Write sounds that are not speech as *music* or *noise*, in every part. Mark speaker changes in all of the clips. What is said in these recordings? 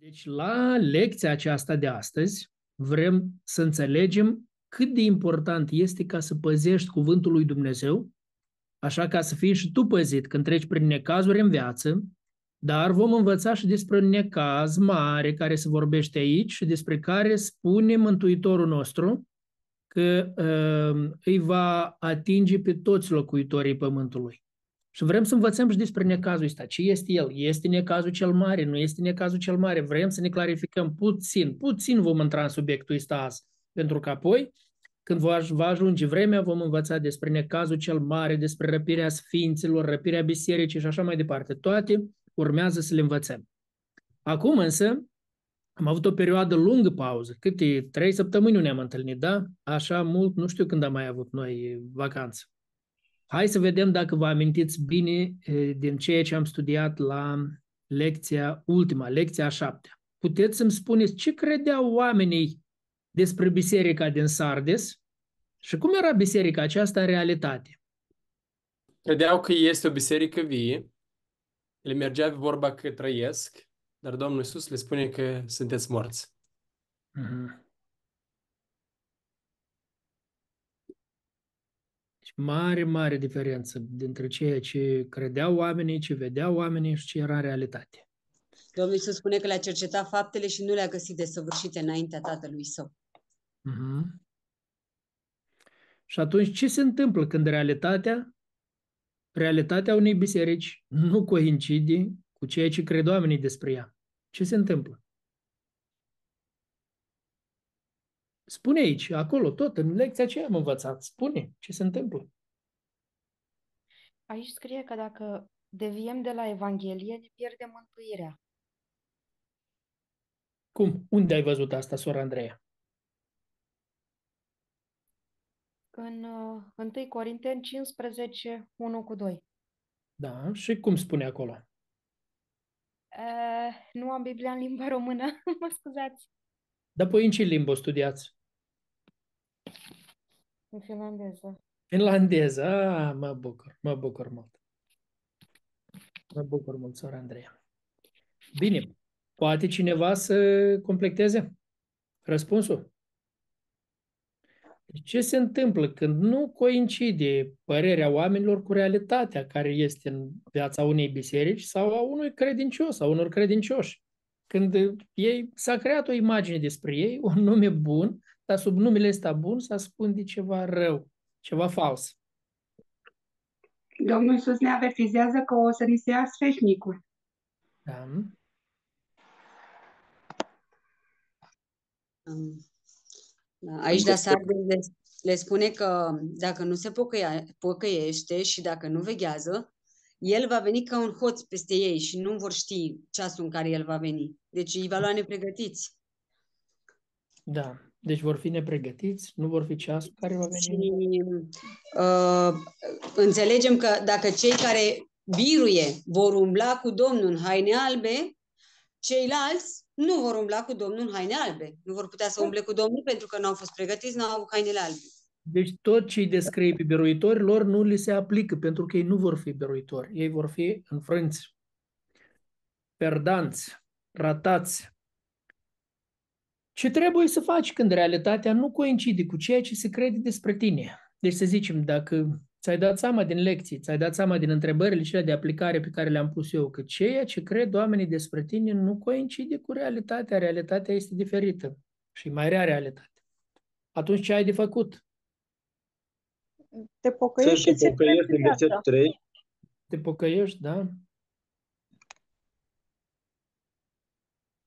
Speaker 1: Deci, la lecția aceasta de astăzi, vrem să înțelegem cât de important este ca să păzești cuvântul lui Dumnezeu, așa ca să fii și tu păzit când treci prin necazuri în viață, dar vom învăța și despre un necaz mare care se vorbește aici și despre care spune Mântuitorul nostru că uh, îi va atinge pe toți locuitorii pământului. Și vrem să învățăm și despre necazul ăsta. Ce este el? Este necazul cel mare? Nu este necazul cel mare? Vrem să ne clarificăm puțin. Puțin vom intra în subiectul ăsta azi. Pentru că apoi, când va ajunge vremea, vom învăța despre necazul cel mare, despre răpirea sfinților, răpirea bisericii și așa mai departe. Toate urmează să le învățăm. Acum însă, am avut o perioadă lungă pauză. Câte? Trei săptămâni nu ne-am întâlnit, da? Așa mult, nu știu când am mai avut noi vacanță. Hai să vedem dacă vă amintiți bine din ceea ce am studiat la lecția ultima, lecția a șaptea. Puteți să-mi spuneți ce credeau oamenii despre biserica din Sardes și cum era biserica aceasta în realitate?
Speaker 2: Credeau că este o biserică vie, le mergea vorba că trăiesc, dar Domnul Iisus le spune că sunteți morți. Uh-huh.
Speaker 1: Mare, mare diferență dintre ceea ce credeau oamenii, ce vedeau oamenii și ce era în realitate.
Speaker 3: Domnul Iisus spune că le-a cercetat faptele și nu le-a găsit desăvârșite înaintea tatălui său. Uh-huh.
Speaker 1: Și atunci ce se întâmplă când realitatea, realitatea unei biserici nu coincide cu ceea ce cred oamenii despre ea? Ce se întâmplă? Spune aici, acolo, tot, în lecția ce am învățat. Spune ce se întâmplă.
Speaker 4: Aici scrie că dacă deviem de la Evanghelie, ne pierdem mântuirea.
Speaker 1: Cum? Unde ai văzut asta, sora Andreea?
Speaker 4: În uh, 1 Corinteni 15, 1 cu 2.
Speaker 1: Da, și cum spune acolo?
Speaker 4: Uh, nu am Biblia în limba română, *laughs* mă scuzați.
Speaker 1: Dar păi în ce limbă studiați?
Speaker 4: În finlandeză.
Speaker 1: Finlandeză, ah, mă bucur, mă bucur mult. Mă bucur mult, sora Andreea. Bine, poate cineva să completeze răspunsul? Deci ce se întâmplă când nu coincide părerea oamenilor cu realitatea care este în viața unei biserici sau a unui credincios, sau unor credincioși? Când ei s-a creat o imagine despre ei, un nume bun, dar sub numele ăsta bun se ascunde ceva rău, ceva fals.
Speaker 5: Domnul Iisus ne avertizează că o să ni se ia sfeșnicul.
Speaker 1: Da.
Speaker 3: da. Aici de Sarde le, le spune că dacă nu se pocăia, pocăiește și dacă nu veghează, el va veni ca un hoț peste ei și nu vor ști ceasul în care el va veni. Deci îi va lua nepregătiți.
Speaker 1: Da. Deci vor fi nepregătiți, nu vor fi ceasul care va veni. Și,
Speaker 3: uh, înțelegem că dacă cei care biruie vor umbla cu Domnul în haine albe, ceilalți nu vor umbla cu Domnul în haine albe. Nu vor putea să umble cu Domnul pentru că nu au fost pregătiți, nu au avut hainele albe.
Speaker 1: Deci tot ce îi descrie pe biruitori, lor nu li se aplică, pentru că ei nu vor fi biruitori. Ei vor fi înfrânți, perdanți, ratați, ce trebuie să faci când realitatea nu coincide cu ceea ce se crede despre tine? Deci să zicem, dacă ți-ai dat seama din lecții, ți-ai dat seama din întrebările cele de aplicare pe care le-am pus eu, că ceea ce cred oamenii despre tine nu coincide cu realitatea, realitatea este diferită și mai rea realitate. Atunci ce ai de făcut?
Speaker 6: Te pocăiești și te pocăiești în versetul 3.
Speaker 1: Te pocăiești, da?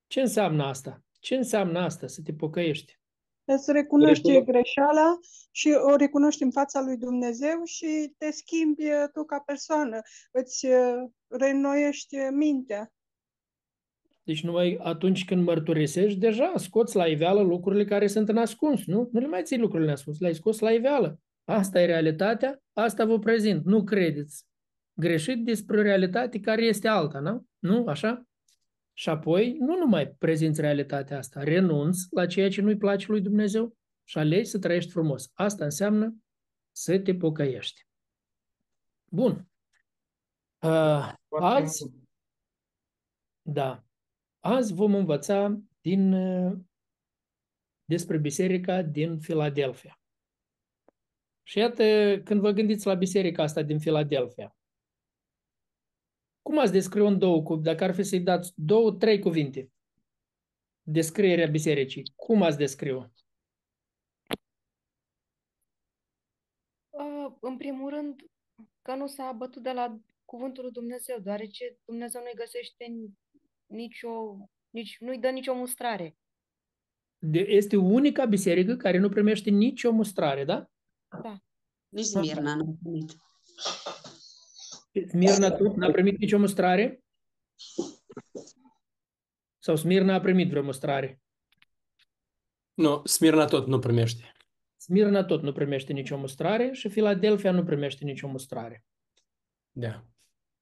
Speaker 1: Ce înseamnă asta? Ce înseamnă asta, să te pocăiești?
Speaker 6: Să recunoști Recuno... greșeala și o recunoști în fața lui Dumnezeu și te schimbi uh, tu ca persoană. Îți uh, reînnoiești uh, mintea.
Speaker 1: Deci numai atunci când mărturisești, deja scoți la iveală lucrurile care sunt în ascuns, nu? Nu le mai ții lucrurile în ascuns, le-ai scos la iveală. Asta e realitatea, asta vă prezint. Nu credeți greșit despre realitate care este alta, nu? Nu? Așa? Și apoi, nu numai prezinți realitatea asta, renunți la ceea ce nu-i place lui Dumnezeu și alegi să trăiești frumos. Asta înseamnă să te pocăiești. Bun. Uh, azi, da. Azi vom învăța din, uh, despre biserica din Filadelfia. Și iată, când vă gândiți la biserica asta din Filadelfia, cum ați descrie în două cuvinte, dacă ar fi să-i dați două, trei cuvinte, descrierea bisericii, cum ați descrie
Speaker 4: Uh, în primul rând, că nu s-a abătut de la cuvântul lui Dumnezeu, deoarece Dumnezeu nu-i găsește nicio, nici, nu-i dă nicio mustrare.
Speaker 1: Este unica biserică care nu primește nicio mustrare, da?
Speaker 4: Da.
Speaker 3: Nici Smirna nu a primit.
Speaker 1: Smirna tot n-a primit nicio mustrare? Sau Smirna a primit vreo mustrare?
Speaker 2: Nu, Smirna tot nu primește.
Speaker 1: Smirna tot nu primește nicio mustrare și Filadelfia nu primește nicio mustrare.
Speaker 2: Da.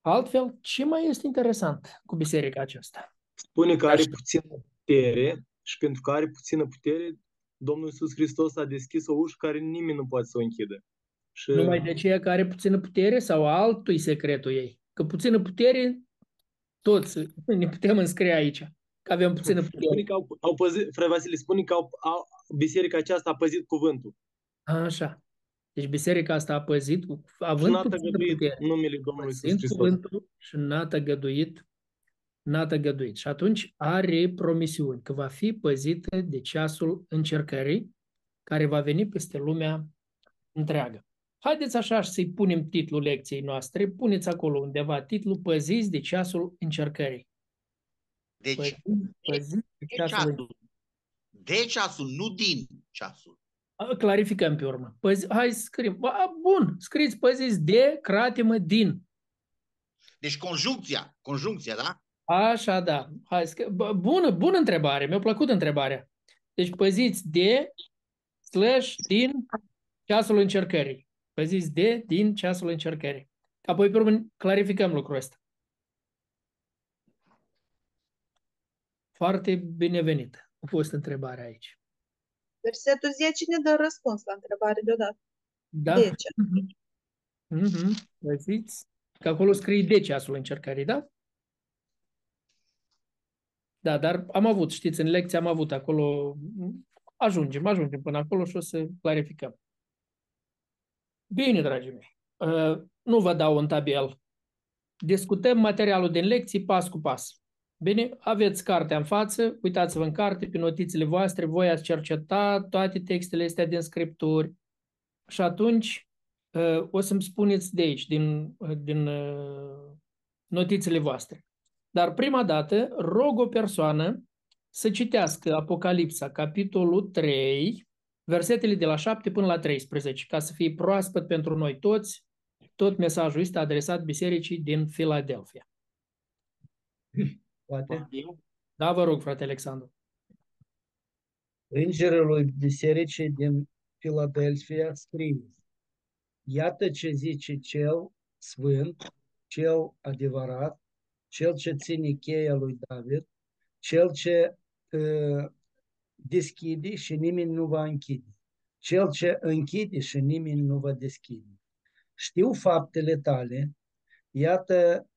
Speaker 1: Altfel, ce mai este interesant cu biserica aceasta?
Speaker 7: Spune că are
Speaker 2: Așa.
Speaker 7: puțină putere și pentru că are puțină putere, Domnul Iisus Hristos a deschis o ușă care nimeni nu poate să o închidă. Și
Speaker 1: Numai de aceea că are puțină putere sau altul secretul ei? Că puțină putere, toți ne putem înscrie aici, că avem puțină
Speaker 7: spune
Speaker 1: putere.
Speaker 7: că au, au păzit, frate Vasile, spune că au, au, biserica aceasta a păzit cuvântul.
Speaker 1: Așa. Deci biserica asta a păzit,
Speaker 7: Și
Speaker 1: având
Speaker 7: n-a
Speaker 1: puțină
Speaker 7: tăgăduit
Speaker 1: putere.
Speaker 7: numele Domnului Iisus
Speaker 1: Păzind
Speaker 7: Hristos.
Speaker 1: cuvântul și n-a tăgăduit, n-a tăgăduit. Și atunci are promisiuni că va fi păzită de ceasul încercării care va veni peste lumea întreagă. Haideți așa să-i punem titlul lecției noastre. Puneți acolo undeva titlul Păziți de ceasul încercării.
Speaker 8: Deci,
Speaker 1: Păziți, păziți de
Speaker 8: de
Speaker 1: ceasul încercării.
Speaker 8: ceasul. De ceasul, nu din ceasul.
Speaker 1: A, Clarificăm pe urmă. Păzi, hai să scriem. A, bun, scriți păziți de, cratimă, din.
Speaker 8: Deci conjuncția, conjuncția, da?
Speaker 1: Așa, da. Hai, să... Bă, bună, bună întrebare. Mi-a plăcut întrebarea. Deci păziți de, slash, din ceasul încercării. Păziți de, din ceasul încercării. Apoi, pe urmă, clarificăm lucrul ăsta. Foarte binevenit. A fost întrebarea aici.
Speaker 6: Versetul 10 ne dă răspuns la întrebare deodată.
Speaker 1: Da?
Speaker 6: De ce?
Speaker 1: Mhm. Mhm. Păziți că acolo scrie de ceasul încercării, da? Da, dar am avut, știți, în lecție am avut acolo, ajungem, ajungem până acolo și o să clarificăm. Bine, dragii mei, uh, nu vă dau un tabel. Discutăm materialul din lecții pas cu pas. Bine, aveți cartea în față, uitați-vă în carte, pe notițele voastre, voi ați cercetat toate textele astea din scripturi și atunci uh, o să-mi spuneți de aici, din, uh, din uh, notițele voastre. Dar prima dată rog o persoană să citească Apocalipsa, capitolul 3, versetele de la 7 până la 13, ca să fie proaspăt pentru noi toți. Tot mesajul este adresat bisericii din Filadelfia.
Speaker 9: Poate?
Speaker 1: Da, vă rog, frate Alexandru.
Speaker 9: Îngerului bisericii din Filadelfia scrie, Iată ce zice cel sfânt, cel adevărat, cel ce ține cheia lui David, cel ce uh, deschide și nimeni nu va închide, cel ce închide și nimeni nu va deschide. Știu faptele tale, iată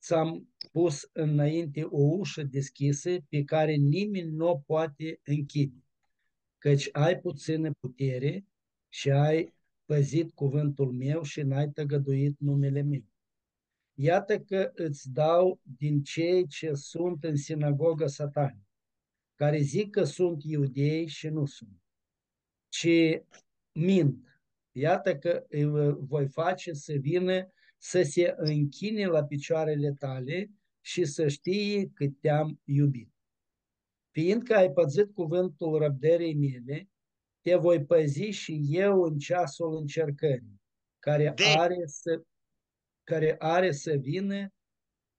Speaker 9: ți-am pus înainte o ușă deschisă pe care nimeni nu o poate închide, căci ai puțină putere și ai păzit cuvântul meu și n-ai tăgăduit numele meu. Iată că îți dau din cei ce sunt în sinagoga satanii, care zic că sunt iudei și nu sunt, ci mint. Iată că îi voi face să vină să se închine la picioarele tale și să știe că te-am iubit. Fiindcă ai păzit cuvântul răbdării mele, te voi păzi și eu în ceasul încercării, care
Speaker 8: De-
Speaker 9: are să, care are să vină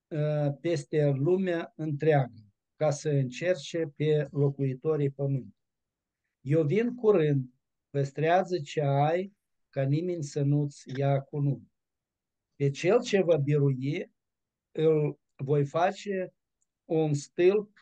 Speaker 9: uh, peste lumea întreagă, ca să încerce pe locuitorii pământului. Eu vin curând, păstrează ce ai, ca nimeni să nu-ți ia cu nume. Pe cel ce va birui, îl voi face un stâlp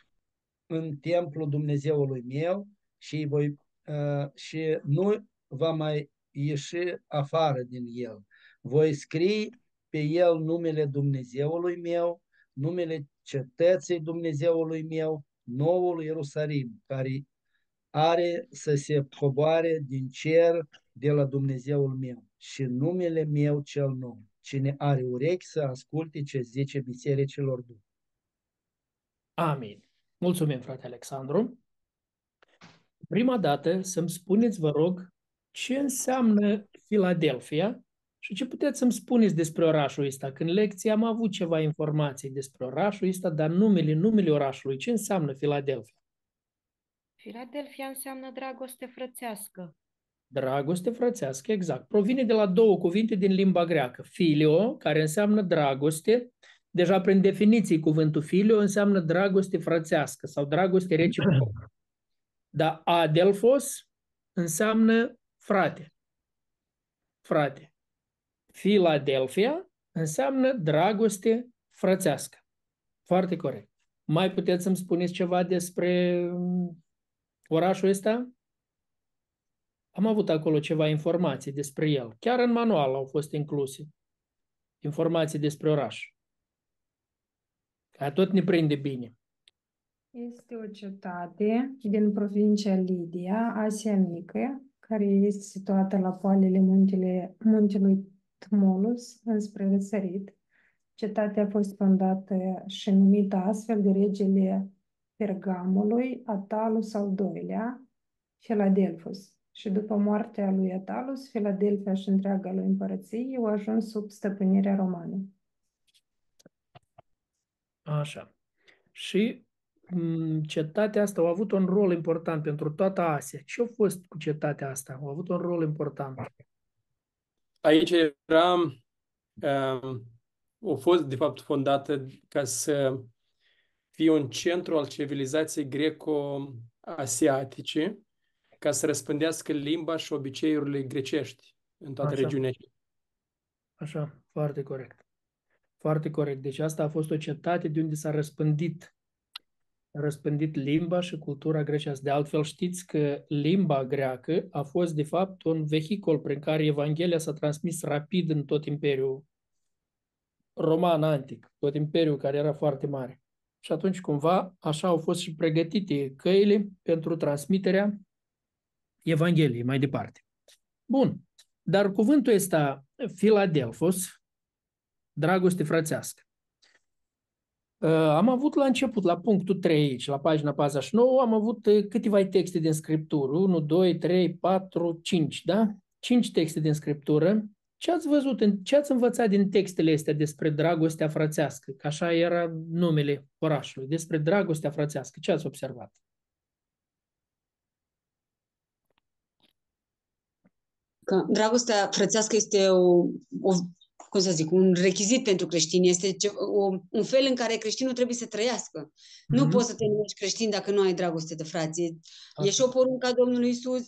Speaker 9: în templul Dumnezeului meu și, îi voi, uh, și nu va mai ieși afară din el. Voi scrie pe el numele Dumnezeului meu, numele cetății Dumnezeului meu, noul Ierusalim, care are să se coboare din cer de la Dumnezeul meu și numele meu cel nou. Cine are urechi să asculte ce zice bisericilor două.
Speaker 1: Amin. Mulțumim, frate Alexandru. Prima dată să-mi spuneți, vă rog, ce înseamnă Filadelfia și ce puteți să-mi spuneți despre orașul ăsta? Când lecție am avut ceva informații despre orașul ăsta, dar numele, numele orașului, ce înseamnă Filadelfia?
Speaker 4: Filadelfia înseamnă dragoste frățească.
Speaker 1: Dragoste frățească, exact. Provine de la două cuvinte din limba greacă. Filio, care înseamnă dragoste, deja prin definiție cuvântul filio înseamnă dragoste frățească sau dragoste reciprocă. Dar adelfos înseamnă frate. Frate. Philadelphia înseamnă dragoste frățească. Foarte corect. Mai puteți să-mi spuneți ceva despre um, orașul ăsta? Am avut acolo ceva informații despre el. Chiar în manual au fost incluse informații despre oraș. Care tot ne prinde bine.
Speaker 10: Este o cetate din provincia Lidia, Asia Mică, care este situată la poalele muntele, muntelui Tmolus, înspre răsărit. Cetatea a fost fondată și numită astfel de regele Pergamului, Atalus al doilea, Filadelfus. Și după moartea lui Atalus, Filadelfia și întreaga lui împărăție au ajuns sub stăpânirea romană.
Speaker 1: Așa. Și m, cetatea asta a avut un rol important pentru toată Asia. Ce a fost cu cetatea asta? A avut un rol important.
Speaker 2: Aici era, um, a fost de fapt fondată ca să fie un centru al civilizației greco-asiatice, ca să răspândească limba și obiceiurile grecești în toată
Speaker 1: Așa.
Speaker 2: regiunea.
Speaker 1: Așa, foarte corect. Foarte corect. Deci asta a fost o cetate de unde s-a răspândit răspândit limba și cultura grecească. De altfel știți că limba greacă a fost de fapt un vehicul prin care Evanghelia s-a transmis rapid în tot Imperiul Roman antic, tot Imperiul care era foarte mare. Și atunci cumva așa au fost și pregătite căile pentru transmiterea Evangheliei mai departe. Bun, dar cuvântul ăsta Filadelfos, dragoste frățească. Uh, Am avut la început, la punctul 3 aici, la pagina 49, am avut uh, câteva texte din Scriptură. 1, 2, 3, 4, 5, da? 5 texte din Scriptură. Ce ați văzut, în- ce ați învățat din textele astea despre dragostea frățească? Că așa era numele orașului, despre dragostea frățească. Ce ați observat?
Speaker 3: Că dragostea frățească este o, o cum să zic, un rechizit pentru creștini. Este ce, o, un fel în care creștinul trebuie să trăiască. Nu
Speaker 1: Mhm.
Speaker 3: poți să te numești creștin dacă nu ai dragoste de frație. E
Speaker 1: Asta.
Speaker 3: și o poruncă a Domnului Isus.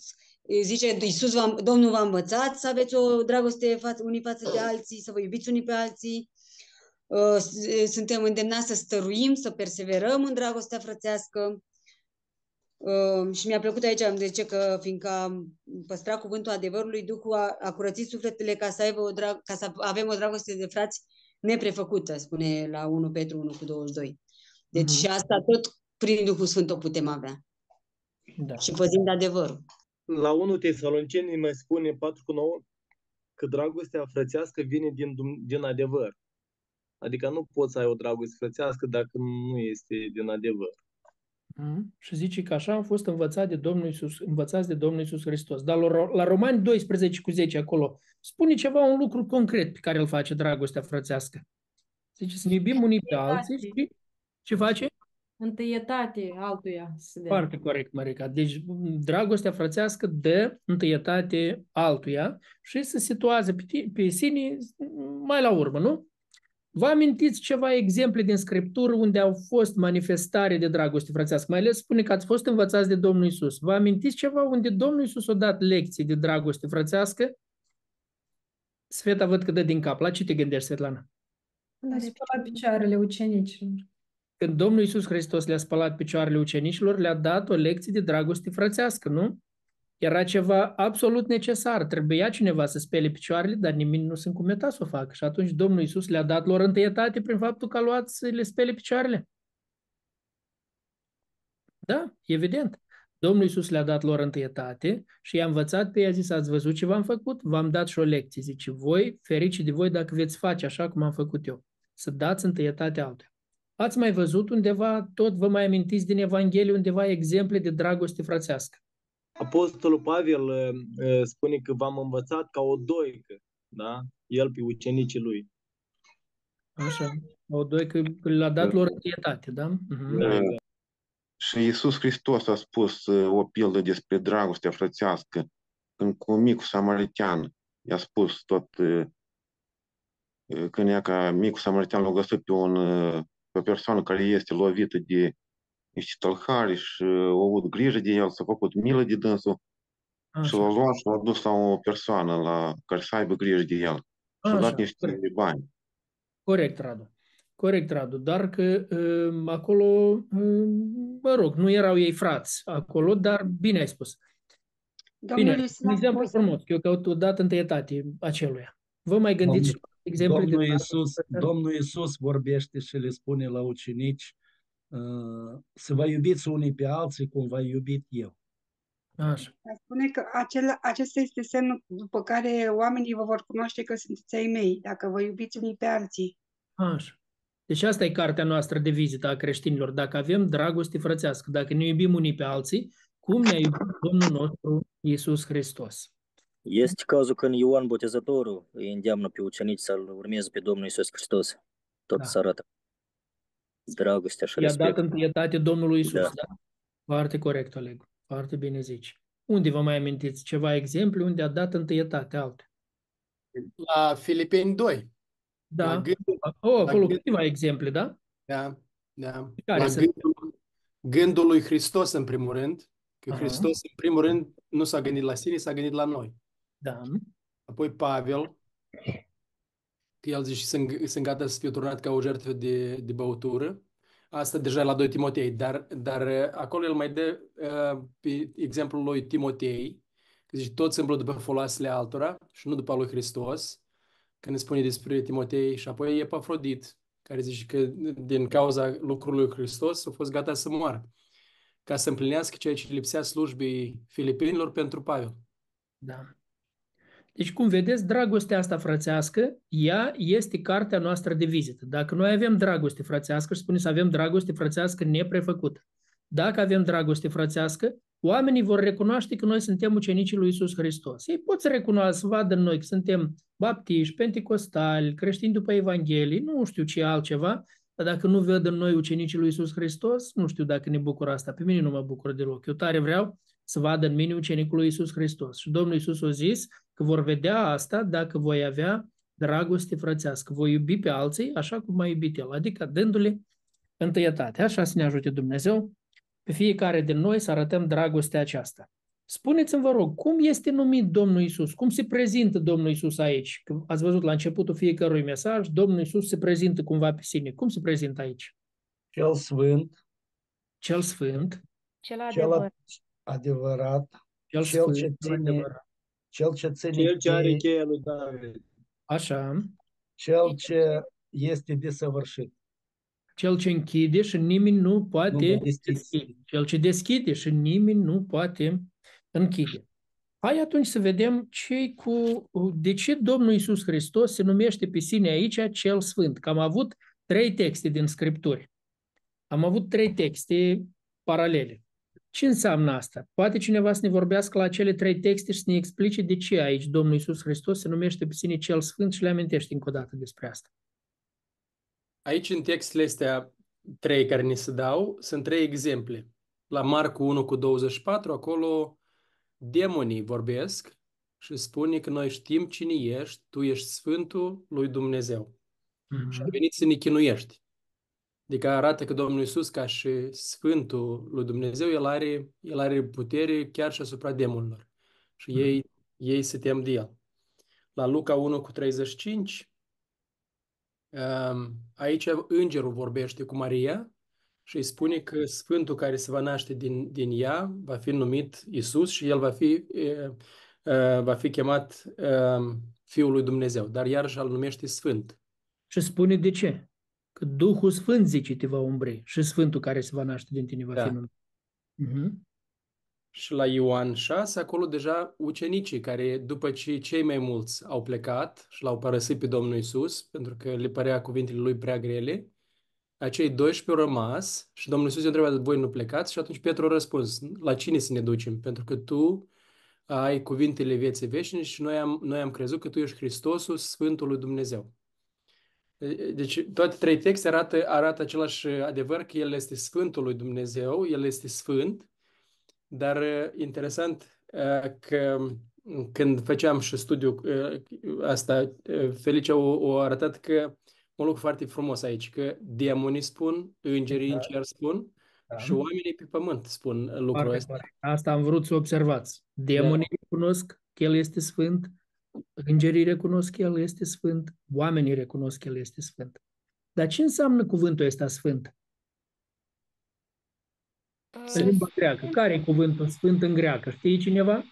Speaker 3: Zice, Iisus v-a, Domnul v-a învățat să aveți o dragoste față, unii față de alții, să vă iubiți unii pe alții. Uh, s- Suntem îndemnați să stăruim, să perseverăm în dragostea frățească. Uh, și mi-a plăcut aici, de ce că fiindcă am păstrat cuvântul adevărului, Duhul a, a curățit sufletele ca să, aibă o drag- ca să avem o dragoste de frați neprefăcută, spune la 1 Petru 1 cu 22. Deci
Speaker 1: Mhm.
Speaker 3: și asta tot prin Duhul Sfânt o putem avea.
Speaker 1: Da.
Speaker 3: Și păzind adevărul.
Speaker 7: La 1 Tesaloniceni mai spune 4 cu 9 că dragostea frățească vine din, Dum- din adevăr. Adică nu poți să ai o dragoste frățească dacă nu este din adevăr.
Speaker 1: Mhm. Și zice că așa am fost învățat de Domnul Iisus, învățați de Domnul Iisus Hristos. Dar la, Ro- la Romani 12 cu 10 acolo, spune ceva, un lucru concret pe care îl face dragostea frățească. Zice să ne iubim unii pe alții și ce face?
Speaker 11: Întâietate altuia să dea.
Speaker 1: Foarte corect, Marica. Deci dragostea frățească dă întâietate altuia și se situează pe, ti- pe sine mai la urmă, nu? Vă amintiți ceva exemple din Scriptură unde au fost manifestare de dragoste frățească? Mai ales spune că ați fost învățați de Domnul Isus. Vă amintiți ceva unde Domnul Isus a dat lecții de dragoste frățească? Sveta văd că dă din cap. La ce te gândești, Svetlana?
Speaker 10: Le-a spălat picioarele ucenicilor.
Speaker 1: Când Domnul Isus Hristos le-a spălat picioarele ucenicilor, le-a dat o lecție de dragoste frățească, nu? Era ceva absolut necesar. Trebuia cineva să spele picioarele, dar nimeni nu se încumeta să o facă. Și atunci Domnul Iisus le-a dat lor întâietate prin faptul că a luat să le spele picioarele. Da, evident. Domnul Iisus le-a dat lor întâietate și i-a învățat pe ei, a zis, ați văzut ce v-am făcut? V-am dat și o lecție. Zice, voi, ferici de voi dacă veți face așa cum am făcut eu. Să dați întâietate altuia. Ați mai văzut undeva, tot vă mai amintiți din Evanghelie, undeva exemple de dragoste frățească?
Speaker 7: Apostolul Pavel uh, uh, spune că v-am învățat ca o doică, da? El pe ucenicii lui.
Speaker 1: Așa, o doică le-a dat lor întâietate, da? Mhm.
Speaker 7: Da.
Speaker 12: Și Iisus Hristos a spus uh, o pildă despre dragostea frățească. Când cu micul samaritean i-a spus tot, uh, uh, când ea ca micul samaritean l-a găsit pe, un, uh, pe o persoană care este lovită de niște tălhari și uh, au avut grijă de el, s-a făcut milă de dânsul și l-a
Speaker 1: Așa,
Speaker 12: luat și l-a dus la o persoană la, care să aibă grijă de el. Și a dat
Speaker 1: așa,
Speaker 12: niște
Speaker 1: corect.
Speaker 12: bani.
Speaker 1: Corect, Radu. Corect, Radu. Dar că um, acolo, um, mă rog, nu erau ei frați acolo, dar bine ai spus.
Speaker 5: Domnul
Speaker 1: Bine,
Speaker 5: Iisus
Speaker 1: un
Speaker 5: a
Speaker 1: exemplu
Speaker 5: spus,
Speaker 1: frumos, că eu caut o dată întâietate aceluia. Vă mai gândiți
Speaker 9: Domnul,
Speaker 1: și exemple de
Speaker 9: Domnul
Speaker 1: dragoste
Speaker 9: Iisus,
Speaker 1: frățească?
Speaker 9: Domnul Iisus vorbește și le spune la ucenici uh, să vă iubiți unii pe alții cum v-am iubit eu.
Speaker 1: Așa.
Speaker 5: spune că acela, acesta este semnul după care oamenii vă vor cunoaște că sunteți ai mei, dacă vă iubiți unii pe alții.
Speaker 1: Așa. Deci asta e cartea noastră de vizită a creștinilor. Dacă avem dragoste frățească, dacă ne iubim unii pe alții, cum ne-a iubit Domnul nostru Iisus Hristos.
Speaker 13: Este cazul când Ioan Botezătorul îi îndeamnă pe ucenici să-L urmeze pe Domnul Iisus Hristos. Tot
Speaker 1: Da.
Speaker 13: să arată dragostea și
Speaker 1: I-a dat
Speaker 13: respect.
Speaker 1: întâietate Domnului Iisus,
Speaker 13: Da.
Speaker 1: da? Foarte corect, Oleg. Foarte bine zici. Unde vă mai amintiți ceva exemple unde a dat întâietate alte?
Speaker 2: La Filipeni 2. La
Speaker 1: Da.
Speaker 2: gândul,
Speaker 1: Oh,
Speaker 2: la
Speaker 1: acolo
Speaker 2: gând,
Speaker 1: câteva exemple, da?
Speaker 2: da, da.
Speaker 1: Care
Speaker 2: La
Speaker 1: să
Speaker 2: gândul, gândul lui Hristos, în primul rând, că
Speaker 1: Aha.
Speaker 2: Hristos, în primul rând, nu s-a gândit la sine, s-a gândit la noi.
Speaker 1: Da.
Speaker 2: Apoi Pavel, că el zice, sunt, sunt gata să fiu turnat ca o jertfă de, de băutură. Asta deja la 2 Timotei, dar, dar uh, acolo el mai dă uh, pe exemplul lui Timotei, că zice, toți îmblă după foloasele altora și nu după a lui Hristos, când ne spune despre Timotei și apoi Epafrodit, care zice că din cauza lucrului lui Hristos a fost gata să moară, ca să împlinească ceea ce lipsea slujbii filipinilor pentru Pavel.
Speaker 1: Da. Deci, cum vedeți, dragostea asta frățească, ea este cartea noastră de vizită. Dacă noi avem dragoste frățească, și spune să avem dragoste frățească neprefăcută. Dacă avem dragoste frățească, oamenii vor recunoaște că noi suntem ucenicii lui Isus Hristos. Ei pot să recunoască, să vadă în noi că suntem baptiști, penticostali, creștini după Evanghelie, nu știu ce altceva, dar dacă nu văd în noi ucenicii lui Isus Hristos, nu știu dacă ne bucură asta. Pe mine nu mă bucură deloc. Eu tare vreau să vadă în mine ucenicul lui Isus Hristos. Și Domnul Isus a zis că vor vedea asta dacă voi avea dragoste frățească. Voi iubi pe alții așa cum m-a iubit El, adică dându-le întâietate. Așa să ne ajute Dumnezeu pe fiecare din noi să arătăm dragostea aceasta. Spuneți-mi, vă rog, cum este numit Domnul Isus? Cum se prezintă Domnul Isus aici? Că ați văzut la începutul fiecărui mesaj, Domnul Isus se prezintă cumva pe sine. Cum se prezintă aici?
Speaker 9: Cel Sfânt,
Speaker 1: Cel Sfânt,
Speaker 4: Cel
Speaker 9: cel
Speaker 4: adevăr.
Speaker 9: adevărat,
Speaker 1: Cel
Speaker 9: cel
Speaker 1: Sfânt,
Speaker 9: ce
Speaker 1: cel
Speaker 9: ține,
Speaker 1: adevărat.
Speaker 9: Cel ce ține
Speaker 7: Cel ce are
Speaker 9: cheie,
Speaker 7: cheia lui David.
Speaker 1: Așa,
Speaker 9: cel ce este desăvârșit.
Speaker 1: cel ce închide și nimeni nu
Speaker 9: Nu
Speaker 1: poate
Speaker 9: vă deschide.
Speaker 1: deschide. Cel ce deschide și nimeni nu poate închide. Hai atunci să vedem ce cu, de ce Domnul Isus Hristos se numește pe sine aici cel Sfânt. Că am avut trei texte din Scripturi. Am avut trei texte paralele. Ce înseamnă asta? Poate cineva să ne vorbească la cele trei texte și să ne explice de ce aici Domnul Isus Hristos se numește pe sine cel Sfânt și le amintește încă o dată despre asta.
Speaker 2: Aici, în textele astea trei care ni se dau, sunt trei exemple. La Marcu 1 cu 24, acolo demonii vorbesc și spune că noi știm cine ești, tu ești Sfântul lui Dumnezeu și ai venit să ne chinuiești. Adică arată că Domnul Iisus, ca și Sfântul lui Dumnezeu, El are, el are putere chiar și asupra demonilor. Și ei, ei se tem de El. La Luca 1 cu 35, um, aici îngerul vorbește cu Maria și îi spune că Sfântul care se va naște din, din ea va fi numit Isus și el va fi, uh, va fi chemat uh, Fiul lui Dumnezeu, dar iarăși îl numește Sfânt.
Speaker 1: Și spune de ce? Că Duhul Sfânt, zice, te va umbre și Sfântul care se va naște din tine va
Speaker 2: Da.
Speaker 1: fi numit. Uh-huh.
Speaker 2: Și la Ioan 6, acolo deja ucenicii care, după ce cei mai mulți au plecat și l-au părăsit pe Domnul Isus, pentru că le părea cuvintele lui prea grele, acei 12 au rămas și Domnul Isus i-a întrebat, voi nu plecați? Și atunci Petru a răspuns, la cine să ne ducem? Pentru că tu ai cuvintele vieții veșnice și noi am, noi am crezut că tu ești Hristosul, Sfântul lui Dumnezeu. Deci toate trei texte arată, arată același adevăr că El este Sfântul lui Dumnezeu, El este Sfânt, dar uh, interesant uh, că când făceam și studiul uh, asta, Felicia o, o arătat că un lucru foarte frumos aici, că demonii spun, îngerii în cer spun
Speaker 1: Da.
Speaker 2: și oamenii pe pământ spun lucrul
Speaker 1: Foarte
Speaker 2: ăsta.
Speaker 1: corect. Asta am vrut să observați. Demonii recunosc că El este Sfânt, îngerii recunosc că El este Sfânt, oamenii recunosc că El este Sfânt. Dar ce înseamnă cuvântul ăsta Sfânt? În limba greacă. Care e cuvântul Sfânt în greacă? Știe cineva?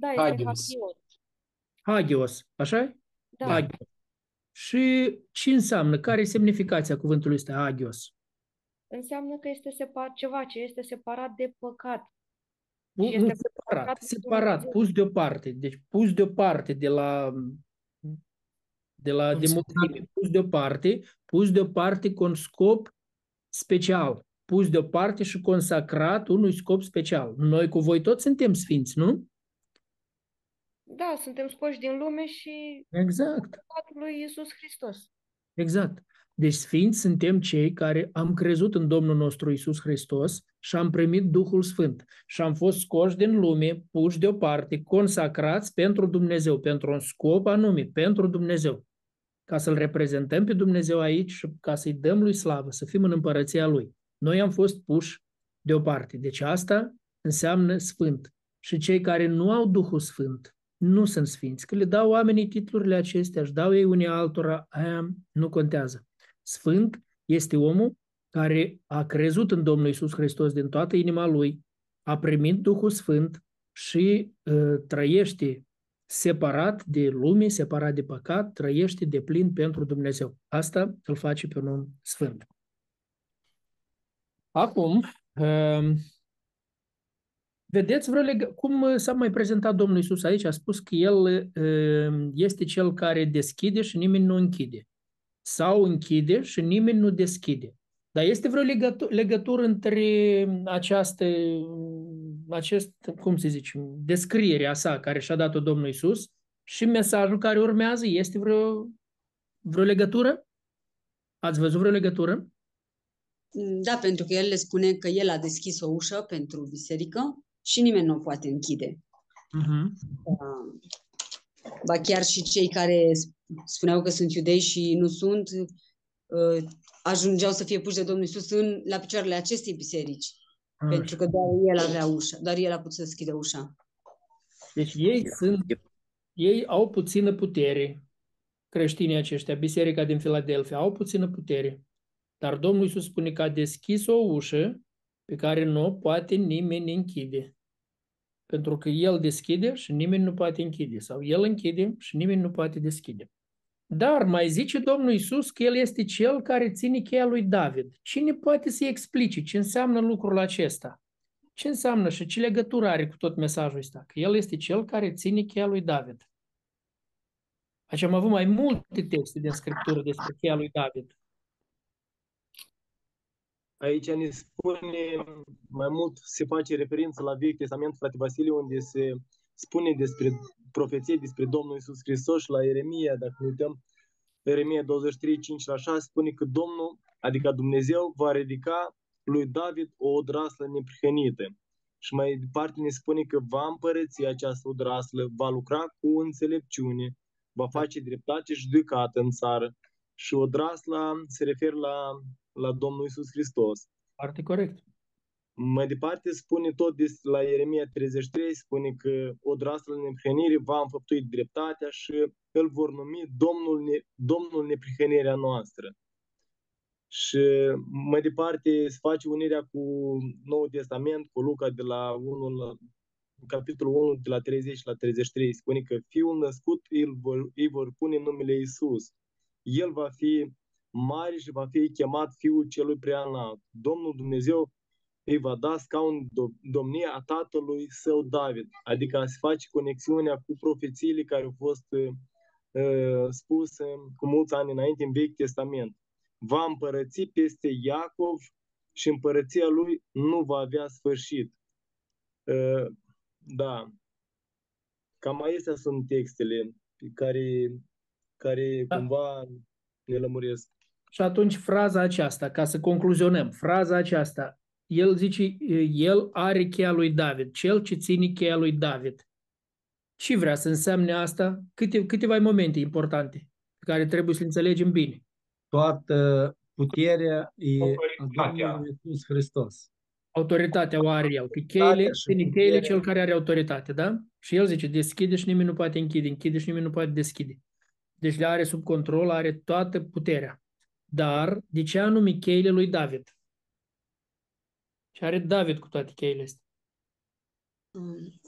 Speaker 4: Da, este
Speaker 2: Hagios.
Speaker 4: hagios.
Speaker 1: Hagios, așa
Speaker 4: Da.
Speaker 1: Hagios. Și ce înseamnă? Care e semnificația cuvântului ăsta, Hagios?
Speaker 4: Înseamnă că este separ, ceva ce este separat de păcat.
Speaker 1: Nu,
Speaker 4: Și
Speaker 1: nu
Speaker 4: este
Speaker 1: separat,
Speaker 4: păcat de
Speaker 1: separat,
Speaker 4: Dumnezeu.
Speaker 1: pus deoparte. Deci pus deoparte de la de la democrație, pus deoparte, pus deoparte cu un scop special, pus deoparte și consacrat unui scop special. Noi cu voi toți suntem sfinți, nu?
Speaker 4: Da, suntem scoși din lume și
Speaker 1: Exact.
Speaker 4: păcatul lui Iisus Hristos.
Speaker 1: Exact. Deci sfinți suntem cei care am crezut în Domnul nostru Isus Hristos și am primit Duhul Sfânt și am fost scoși din lume, puși deoparte, consacrați pentru Dumnezeu, pentru un scop anume, pentru Dumnezeu, ca să-L reprezentăm pe Dumnezeu aici și ca să-i dăm Lui slavă, să fim în împărăția Lui. Noi am fost puși deoparte. Deci asta înseamnă Sfânt. Și cei care nu au Duhul Sfânt nu sunt sfinți. Că le dau oamenii titlurile acestea, își dau ei unii altora, aia nu contează. Sfânt este omul care a crezut în Domnul Isus Hristos din toată inima lui, a primit Duhul Sfânt și uh, trăiește separat de lume, separat de păcat, trăiește de plin pentru Dumnezeu. Asta îl face pe un om sfânt. Acum, uh, vedeți vreo leg- cum s-a mai prezentat Domnul Isus aici? A spus că El uh, este Cel care deschide și nimeni nu închide. Sau închide și nimeni nu deschide. Dar este vreo legătură, legătură între această, acest, cum să zicem, descrierea sa care și-a dat-o Domnul Isus și mesajul care urmează? Este vreo, vreo legătură? Ați văzut vreo legătură?
Speaker 3: Da, pentru că el le spune că el a deschis o ușă pentru biserică și nimeni nu o poate închide.
Speaker 1: Uh-huh.
Speaker 3: Uh, Ba chiar și cei care spuneau că sunt iudei și nu sunt, uh, ajungeau să fie puși de Domnul Isus în, la picioarele acestei biserici.
Speaker 1: Așa.
Speaker 3: Pentru că doar el avea ușa, doar el a putut să deschide ușa.
Speaker 1: Deci ei sunt, ei au puțină putere, creștinii aceștia, biserica din Filadelfia, au puțină putere. Dar Domnul Iisus spune că a deschis o ușă pe care nu o poate nimeni închide. Pentru că El deschide și nimeni nu poate închide. Sau El închide și nimeni nu poate deschide. Dar mai zice Domnul Iisus că El este Cel care ține cheia lui David. Cine poate să-i explice ce înseamnă lucrul acesta? Ce înseamnă și ce legătură are cu tot mesajul ăsta? Că El este Cel care ține cheia lui David. Aici am avut mai multe texte din Scriptură despre cheia lui David.
Speaker 7: Aici ne spune mai mult, se face referință la Vechiul Testament, frate Vasile, unde se spune despre profeție despre Domnul Isus Hristos și la Ieremia, dacă ne uităm, Ieremia 23, 5 la 6, spune că Domnul, adică Dumnezeu, va ridica lui David o odraslă neprihănită. Și mai departe ne spune că va împărăți această odraslă, va lucra cu înțelepciune, va face dreptate și judecată în țară. Și odrasla se referă la, la Domnul Isus Hristos.
Speaker 1: Foarte corect.
Speaker 7: Mai departe spune tot des, la Ieremia 33, spune că odrasla neprihănire va înfăptui dreptatea și îl vor numi Domnul, ne, Domnul neprihănirea noastră. Și mai departe se face unirea cu Noul Testament, cu Luca de la 1 la, capitolul 1 de la 30 la 33 spune că fiul născut îl vor, îi vor pune numele Iisus. El va fi mare și va fi chemat Fiul Celui Preanalt. Domnul Dumnezeu îi va da scaun domnia a tatălui său David. Adică se face conexiunea cu profețiile care au fost uh, spuse cu mulți ani înainte în Vechi Testament. Va împărăți peste Iacov și împărăția lui nu va avea sfârșit. Uh, da. Cam acestea sunt textele care, care da. cumva ne lămuresc.
Speaker 1: Și atunci fraza aceasta, ca să concluzionăm, fraza aceasta, el zice, el are cheia lui David, cel ce ține cheia lui David. Ce vrea să însemne asta? Câte, câteva momente importante pe care trebuie să le înțelegem bine.
Speaker 9: Toată puterea e a Domnului Iisus Hristos.
Speaker 1: Autoritatea o are el, că cheile, ține cheile cel care are autoritate, da? Și el zice, deschide și nimeni nu poate închide, închide și nimeni nu poate deschide. Deci le are sub control, are toată puterea. Dar de ce anume cheile lui David? Ce are David cu toate cheile astea?
Speaker 3: Um,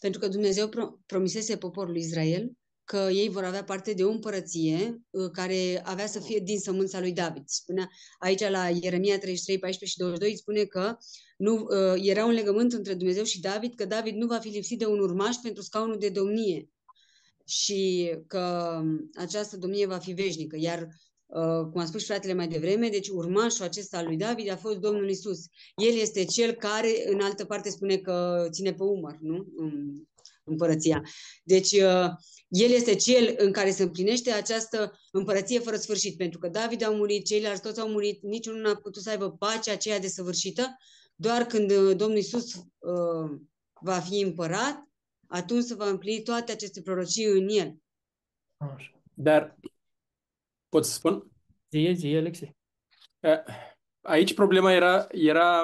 Speaker 3: pentru că Dumnezeu pro- promisese poporului Israel că ei vor avea parte de o împărăție uh, care avea să fie din sămânța lui David. Spunea aici la Ieremia 33, 14 și 22 spune că nu, uh, era un legământ între Dumnezeu și David, că David nu va fi lipsit de un urmaș pentru scaunul de domnie și că um, această domnie va fi veșnică. Iar Uh, cum a spus și fratele mai devreme, deci urmașul acesta al lui David a fost Domnul Isus. El este cel care, în altă parte, spune că ține pe umăr, nu? În împărăția. Deci, uh, el este cel în care se împlinește această împărăție fără sfârșit, pentru că David a murit, ceilalți toți au murit, niciunul nu a putut să aibă pacea aceea desăvârșită, doar când uh, Domnul Isus uh, va fi împărat, atunci se va împlini toate aceste prorocii în el.
Speaker 2: Așa. Dar Pot să spun?
Speaker 1: Zie, zie, Alexei.
Speaker 2: Aici problema era, era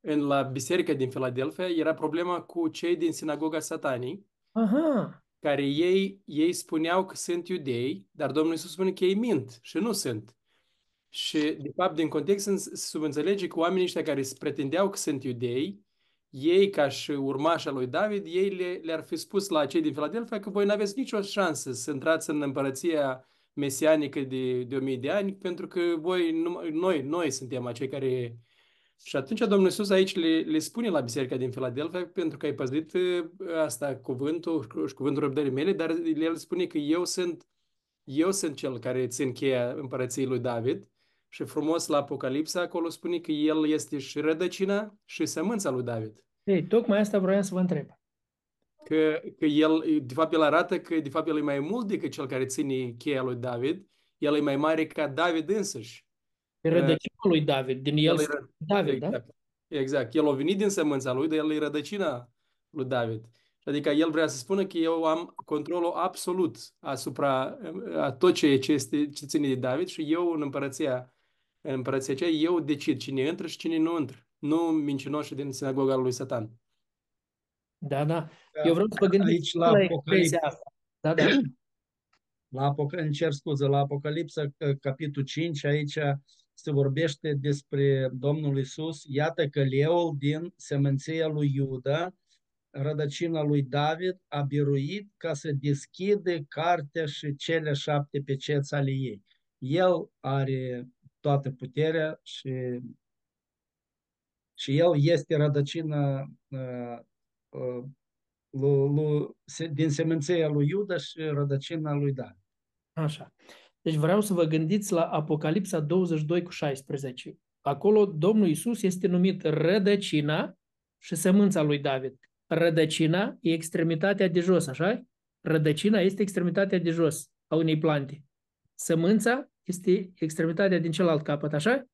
Speaker 2: în la biserica din Filadelfia, era problema cu cei din sinagoga satanii,
Speaker 1: Aha.
Speaker 2: care ei, ei spuneau că sunt iudei, dar Domnul Iisus spune că ei mint și nu sunt. Și, de fapt, din context se subînțelege că oamenii ăștia care se pretindeau că sunt iudei, ei, ca și urmașa lui David, ei le, le-ar fi spus la cei din Filadelfia că voi nu aveți nicio șansă să intrați în împărăția mesianică de, de o mie de ani, pentru că voi, noi, noi suntem acei care... Și atunci Domnul Iisus aici le, le spune la biserica din Filadelfia, pentru că ai păzit ă, asta, cuvântul și cuvântul răbdării mele, dar el spune că eu sunt, eu sunt cel care țin cheia împărăției lui David și frumos la Apocalipsa acolo spune că el este și rădăcina și sămânța lui David.
Speaker 1: Ei, tocmai asta vreau să vă întreb
Speaker 2: că, că el, de fapt, el arată că, de fapt, el e mai mult decât cel care ține cheia lui David, el e mai mare ca David însăși.
Speaker 1: E rădăcina lui David, din el, el e, David,
Speaker 2: exact,
Speaker 1: da?
Speaker 2: Exact. El a venit din sămânța lui, dar el e rădăcina lui David. Adică el vrea să spună că eu am controlul absolut asupra a tot ce, ce, este, ce ține de David și eu în împărăția, în împărăția aceea, eu decid cine intră și cine nu intră. Nu mincinoși din sinagoga lui Satan.
Speaker 1: Da, da. Eu vreau să vă gândiți
Speaker 9: Aici la Apocalipsa.
Speaker 1: asta. Da, da.
Speaker 9: La Apoc- îmi cer scuze, la Apocalipsa, capitolul 5, aici se vorbește despre Domnul Isus. Iată că leul din semenția lui Iuda, rădăcina lui David, a biruit ca să deschide cartea și cele șapte peceți ale ei. El are toată puterea și, și el este rădăcina uh, din seminția lui Iuda și rădăcina lui Dan.
Speaker 1: Așa. Deci vreau să vă gândiți la Apocalipsa 22 cu 16. Acolo Domnul Isus este numit rădăcina și sămânța lui David. Rădăcina e extremitatea de jos, așa? Rădăcina este extremitatea de jos a unei plante. Sămânța este extremitatea din celălalt capăt, așa?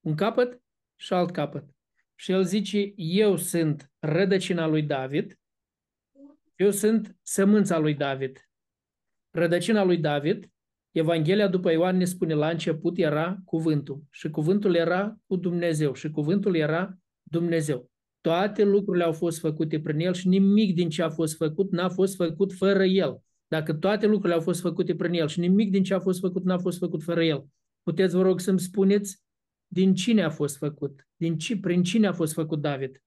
Speaker 1: Un capăt și alt capăt. Și el zice, eu sunt rădăcina lui David, eu sunt sămânța lui David. Rădăcina lui David, Evanghelia după Ioan ne spune, la început era cuvântul și cuvântul era cu Dumnezeu și cuvântul era Dumnezeu. Toate lucrurile au fost făcute prin El și nimic din ce a fost făcut n-a fost făcut fără El. Dacă toate lucrurile au fost făcute prin El și nimic din ce a fost făcut n-a fost făcut fără El, puteți vă rog să-mi spuneți din cine a fost făcut? Din ci, prin cine a fost făcut David?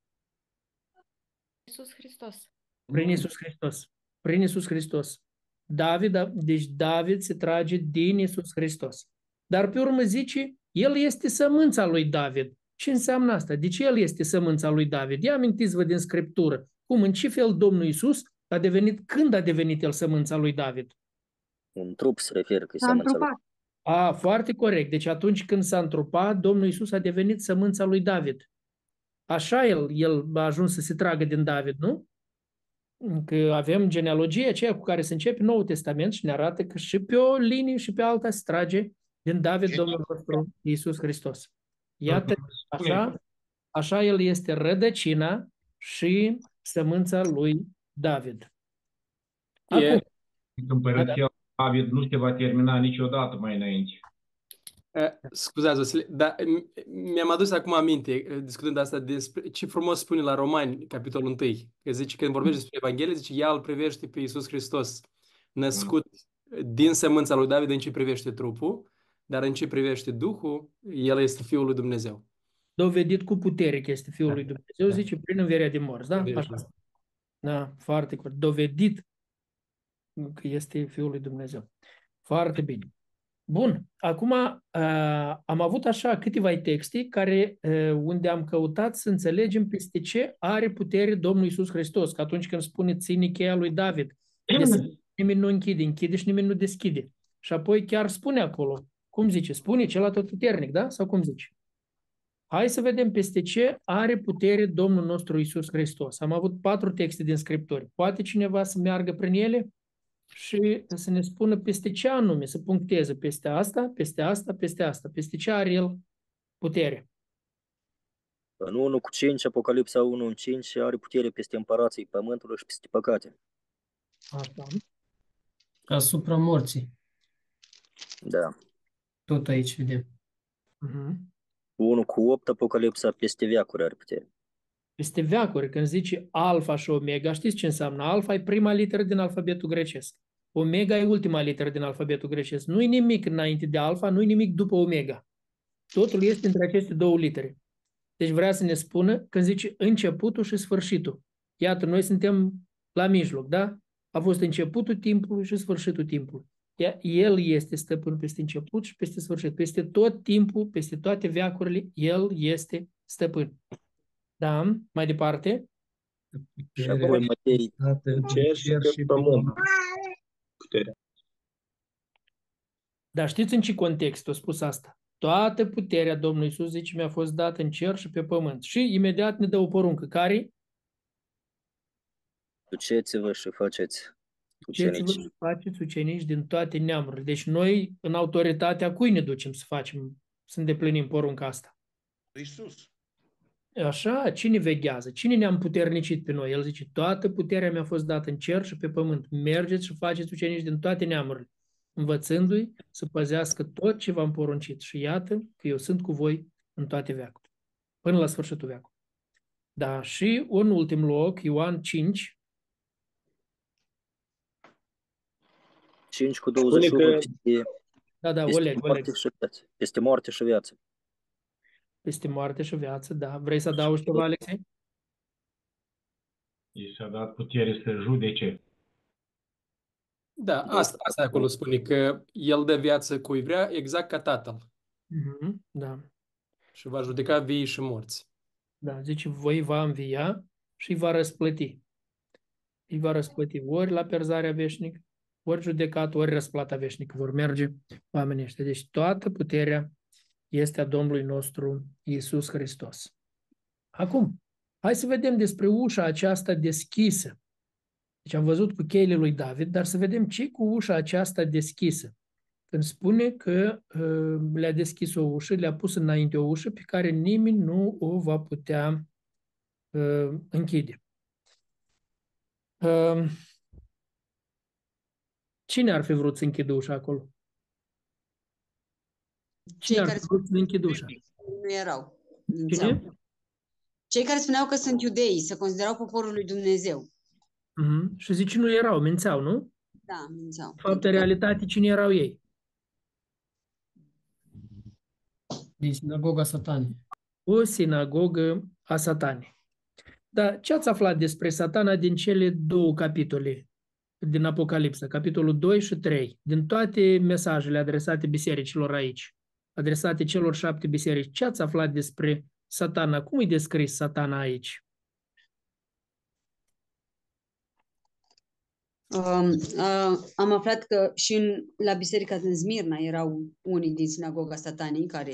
Speaker 4: Iisus Hristos.
Speaker 1: Prin Iisus Hristos. Prin Iisus Hristos. David, a- deci David se trage din Iisus Hristos. Dar pe urmă zice, el este sămânța lui David. Ce înseamnă asta? De ce el este sămânța lui David? Ia amintiți-vă din Scriptură. Cum, în ce fel Domnul Iisus a devenit, când a devenit el sămânța lui David?
Speaker 13: Un trup se referă că e
Speaker 5: S-a
Speaker 13: sămânța lui.
Speaker 5: întrupat.
Speaker 1: A, foarte corect. Deci atunci când s-a întrupat, Domnul Iisus a devenit sămânța lui David. Așa el, el a ajuns să se tragă din David, nu? Că avem genealogia aceea cu care se începe Noul Testament și ne arată că și pe o linie și pe alta se trage din David Domnul nostru Iisus Hristos. Iată, așa, așa el este rădăcina și sămânța lui David.
Speaker 2: E,
Speaker 1: Acum,
Speaker 14: Împărăția David nu se va termina niciodată mai înainte.
Speaker 2: Eh, Scuzați, Vasile, dar m- mi-am adus acum aminte, eh, discutând asta, despre ce frumos spune la Romani, capitolul 1, că zice, când vorbește despre Evanghelie, zice, ea îl privește pe Iisus Hristos, născut din sămânța lui David în ce privește trupul, dar în ce privește Duhul, el este Fiul lui Dumnezeu.
Speaker 1: dovedit cu putere că este Fiul lui Dumnezeu, zice, prin învierea din morți, da?
Speaker 2: Deci,
Speaker 1: Așa. Da, foarte corect. Dovedit că este Fiul lui Dumnezeu. Foarte bine. Bun, acum uh, am avut așa câteva texte care, uh, unde am căutat să înțelegem peste ce are putere Domnul Isus Hristos, că atunci când spune ține cheia lui David, deschide, nimeni nu închide, închide și nimeni nu deschide. Și apoi chiar spune acolo, cum zice, spune cel atotputernic, da? Sau cum zice? Hai să vedem peste ce are putere Domnul nostru Isus Hristos. Am avut patru texte din Scripturi. Poate cineva să meargă prin ele și să ne spună peste ce anume, să puncteze peste asta, peste asta, peste asta, peste ce are el putere.
Speaker 13: În 1 cu 5, Apocalipsa 1 în 5, are putere peste împărații pământului și peste păcate.
Speaker 1: Așa.
Speaker 15: Asupra morții.
Speaker 13: Da.
Speaker 15: Tot aici vedem.
Speaker 1: Uh-huh.
Speaker 13: 1 cu 8, Apocalipsa peste veacuri are putere.
Speaker 1: Peste veacuri, când zice alfa și omega, știți ce înseamnă? Alfa e prima literă din alfabetul grecesc. Omega e ultima literă din alfabetul grecesc. Nu-i nimic înainte de alfa, nu-i nimic după omega. Totul este între aceste două litere. Deci vrea să ne spună când zice începutul și sfârșitul. Iată, noi suntem la mijloc, da? A fost începutul timpului și sfârșitul timpului. Ia- El este stăpân peste început și peste sfârșit. Peste tot timpul, peste toate veacurile, El este stăpân. Da? Mai departe?
Speaker 13: Și apoi Matei
Speaker 9: În
Speaker 7: cer și pe pământ. Puterea.
Speaker 1: Dar știți în ce context a spus asta? Toată puterea Domnului Iisus, zice, mi-a fost dată în cer și pe pământ. Și imediat ne dă o poruncă. Care?
Speaker 13: duceți-vă și faceți
Speaker 1: Duceți-vă
Speaker 13: ucenici.
Speaker 1: și faceți ucenici din toate neamurile. Deci noi, în autoritatea cui ne ducem să facem, să îndeplinim porunca asta?
Speaker 8: Iisus.
Speaker 1: Așa, cine veghează? Cine ne-a împuternicit pe noi? El zice, toată puterea mi-a fost dată în cer și pe pământ. Mergeți și faceți ucenici din toate neamurile, învățându-i să păzească tot ce v-am poruncit. Și iată că eu sunt cu voi în toate veacurile, până la sfârșitul veacului. Da, și un ultim loc, Ioan 5,
Speaker 13: 5 cu
Speaker 7: Spune
Speaker 13: 21
Speaker 7: că
Speaker 13: peste,
Speaker 1: da, da,
Speaker 13: peste,
Speaker 1: Oleg, Oleg,
Speaker 13: moarte și viață. peste moarte și viață.
Speaker 1: Peste moarte și viață, da. Vrei să adaugi ceva, Alexei?
Speaker 14: I s-a dat putere să judece.
Speaker 2: Da, asta, asta acolo spune că el dă viață cui vrea, exact ca tatăl.
Speaker 1: Mhm, Da.
Speaker 2: Și va judeca vii și morți.
Speaker 1: Da, zice, voi va învia și îi va răsplăti. Îi va răsplăti ori la perzarea veșnică, ori judecat, ori răsplata veșnică vor merge oamenii ăștia. Deci toată puterea este a Domnului nostru Iisus Hristos. Acum, hai să vedem despre ușa aceasta deschisă. Deci am văzut cu cheile lui David, dar să vedem ce cu ușa aceasta deschisă. Când spune că uh, le-a deschis o ușă, le-a pus înainte o ușă pe care nimeni nu o va putea uh, închide. Uh, cine ar fi vrut să închidă ușa acolo? Cine
Speaker 3: Cei
Speaker 1: ar
Speaker 3: care
Speaker 1: fi vrut să închidă ușa?
Speaker 3: nu erau.
Speaker 1: Cine?
Speaker 3: mințeau. Cei care spuneau că sunt iudei, se considerau poporul lui Dumnezeu.
Speaker 1: Uh-huh. Și zice, nu erau, mințeau, nu?
Speaker 3: Da, mințeau.
Speaker 1: De fapt, în realitate, cine erau ei?
Speaker 15: Din sinagoga satanei.
Speaker 1: O sinagogă a satanei. Dar ce ați aflat despre satana din cele două capitole din Apocalipsă, capitolul 2 și 3, din toate mesajele adresate bisericilor aici, adresate celor șapte biserici, ce ați aflat despre satana? Cum e descris satana aici?
Speaker 3: Um, uh, am aflat că și în, la biserica din Smirna erau unii din sinagoga satanei care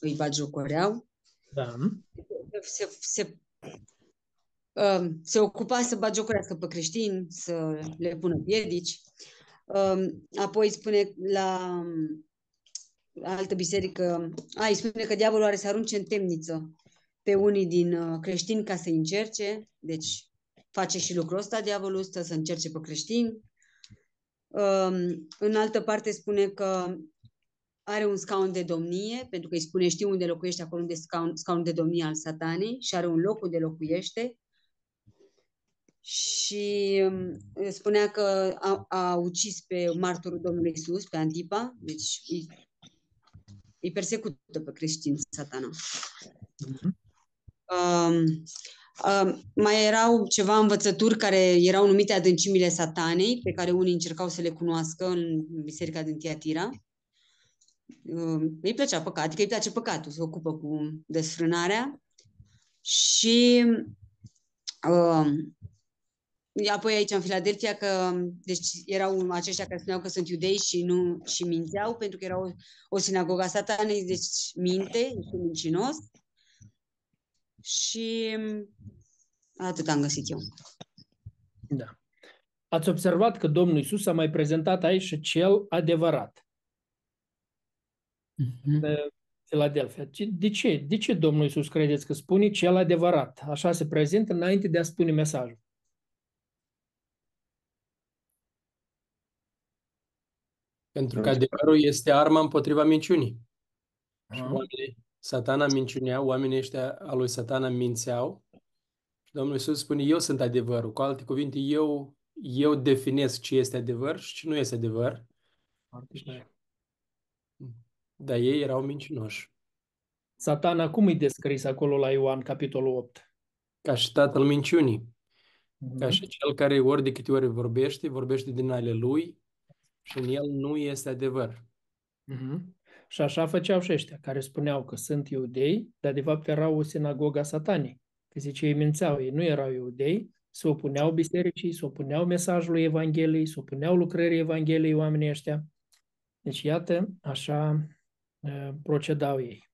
Speaker 3: îi batjocoreau.
Speaker 1: Da.
Speaker 3: Se, se, uh, se ocupa să batjocorească pe creștini, să le pună piedici. Uh, apoi spune la altă biserică, a, îi spune că diavolul are să arunce în temniță pe unii din uh, creștini ca să încerce, deci face și lucrul ăsta, diavolul stă să încerce pe creștini. Um, în altă parte spune că are un scaun de domnie, pentru că îi spune știu unde locuiește acolo unde scaun, scaun de domnie al satanei și are un loc unde locuiește. Și um, spunea că a, a ucis pe martorul Domnului Isus, pe Antipa, deci îi, îi persecută pe creștini satana. Um, um, mai erau ceva învățături care erau numite adâncimile satanei, pe care unii încercau să le cunoască în biserica din Tiatira. Um, îi plăcea păcat, adică îi place păcatul, se ocupă cu desfrânarea. Și um, apoi aici în Filadelfia că deci erau aceștia care spuneau că sunt iudei și nu și mințeau pentru că era o, o sinagogă a satanei, deci minte, este mincinos. Și atât am găsit eu.
Speaker 1: Da. Ați observat că Domnul Isus a mai prezentat aici și cel adevărat.
Speaker 15: Mhm.
Speaker 1: De Filadelfia. De ce? De ce Domnul Isus credeți că spune cel adevărat? Așa se prezintă înainte de a spune mesajul.
Speaker 2: Pentru că adevărul este arma împotriva minciunii. Și
Speaker 1: Ah.
Speaker 2: oamenii, satana minciunea, oamenii ăștia a lui satana mințeau. Și Domnul Iisus spune, eu sunt adevărul. Cu alte cuvinte, eu, eu definesc ce este adevăr și ce nu este adevăr. Dar ei erau mincinoși.
Speaker 1: Satana cum e descris acolo la Ioan, capitolul 8?
Speaker 2: Ca și tatăl minciunii.
Speaker 1: Mhm.
Speaker 2: Ca și cel care ori de câte ori vorbește, vorbește din ale lui și în el nu este adevăr.
Speaker 1: Mhm. Și așa făceau și ăștia, care spuneau că sunt iudei, dar de fapt erau o sinagogă a satanei. Că zice, ei mințeau, ei nu erau iudei, se opuneau bisericii, se opuneau mesajului Evangheliei, se opuneau lucrării Evangheliei oamenii ăștia. Deci, iată, așa uh, procedau ei.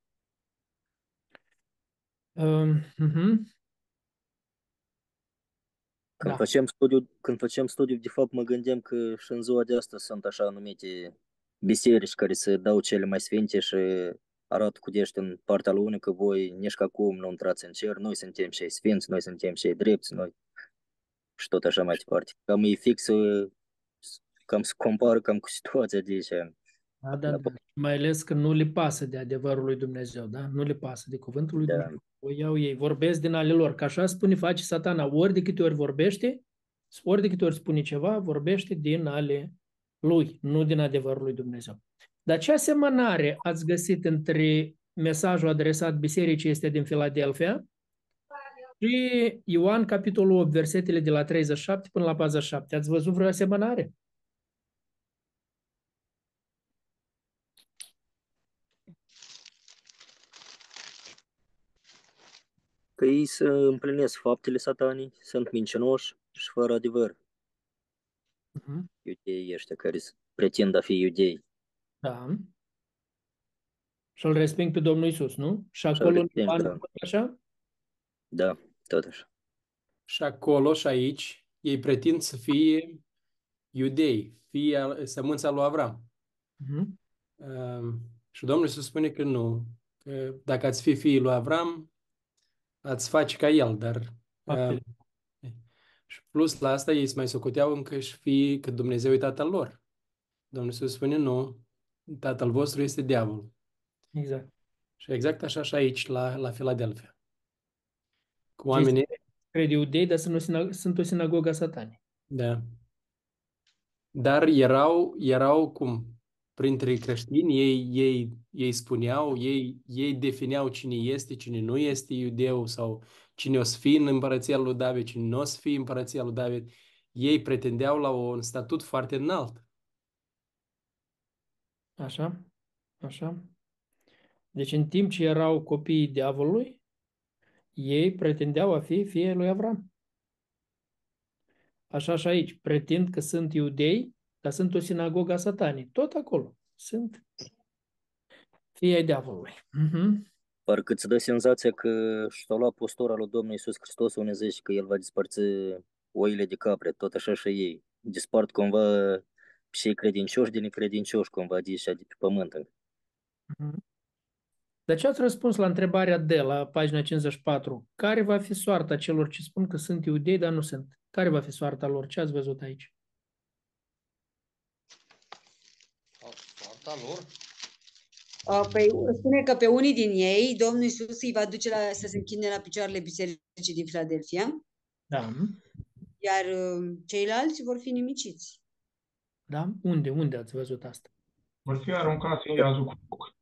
Speaker 1: Uh, mhm.
Speaker 13: Când
Speaker 1: Da.
Speaker 13: facem studiu, când facem studiu, de fapt mă gândeam că și în ziua de astăzi sunt așa numite biserici care se dau cele mai sfinte și arată cu dești în partea lui că voi nici ca cum nu intrați în cer, noi suntem cei sfinți, noi suntem cei drepți, noi și tot așa mai departe. Cam e fix, uh, cam se compară cam cu situația de aici.
Speaker 1: Da, da, da. Mai ales că nu le pasă de adevărul lui Dumnezeu, da? Nu le pasă de cuvântul lui
Speaker 13: Da.
Speaker 1: Dumnezeu. O iau ei, vorbesc din ale lor, că așa spune, face satana. Ori de câte ori vorbește, ori de câte ori spune ceva, vorbește din ale lui, nu din adevărul lui Dumnezeu. Dar ce asemănare ați găsit între mesajul adresat bisericii este din Filadelfia și Ioan, capitolul 8, versetele de la 37 până la 47? Ați văzut vreo asemănare?
Speaker 13: Că ei să împlinesc faptele satanii, sunt mincinoși și fără adevăr.
Speaker 1: Mhm.
Speaker 13: Iudeii ăștia care s- pretind a fi iudei.
Speaker 1: Da. Și îl resping pe Domnul Isus, nu? Și
Speaker 13: Și-l
Speaker 1: acolo în
Speaker 13: resping,
Speaker 1: Ioan,
Speaker 13: da.
Speaker 1: tot așa?
Speaker 13: Da, tot așa.
Speaker 2: Și acolo și aici ei pretind să fie iudei, fie al- sămânța lui Avram.
Speaker 1: Mhm.
Speaker 2: Um, și Domnul Iisus spune că nu, că dacă ați fi fiii lui Avram, ați face ca el, dar
Speaker 1: Faptele.
Speaker 2: uh, și plus la asta ei se mai socoteau încă și fie că Dumnezeu e tatăl lor. Domnul Iisus spune nu, tatăl vostru este diavolul.
Speaker 1: Exact.
Speaker 2: Și exact așa și aici la, la Filadelfia. Cu oamenii,
Speaker 1: Cred iudei, dar sunt o, sinag- sunt o sinagogă a satanei.
Speaker 2: da. Dar erau, erau cum? Printre creștini, ei, ei, ei spuneau, ei, ei defineau cine este, cine nu este iudeu sau cine o să fie în împărăția lui David, cine nu o să fie în împărăția lui David. Ei pretendeau la un statut foarte înalt.
Speaker 1: Așa? Așa? Deci în timp ce erau copiii diavolului, ei pretendeau a fi fie lui Avram. Așa și aici, pretind că sunt iudei, că sunt o sinagogă a satanii. Tot acolo sunt fii ai diavolului. Uh-huh.
Speaker 13: Parcă îți dă senzația că și-a luat postura lui Domnul Iisus Hristos unde zice că El va dispărți oile de capre, tot așa și ei. Dispart cumva și credincioși de necredincioși, cumva de așa de pe pământ.
Speaker 1: Uh-huh. De ce ați răspuns la întrebarea de la pagina 54? Care va fi soarta celor ce spun că sunt iudei, dar nu sunt? Care va fi soarta lor? Ce ați văzut aici?
Speaker 8: Soarta lor?
Speaker 3: Păi spune că pe unii din ei, Domnul Iisus îi va duce la, să se închine la picioarele bisericii din Filadelfia.
Speaker 1: Da.
Speaker 3: Iar ceilalți vor fi nimiciți.
Speaker 1: Da? Unde? Unde ați văzut asta?
Speaker 14: Vor fi aruncați în iazul cu foc.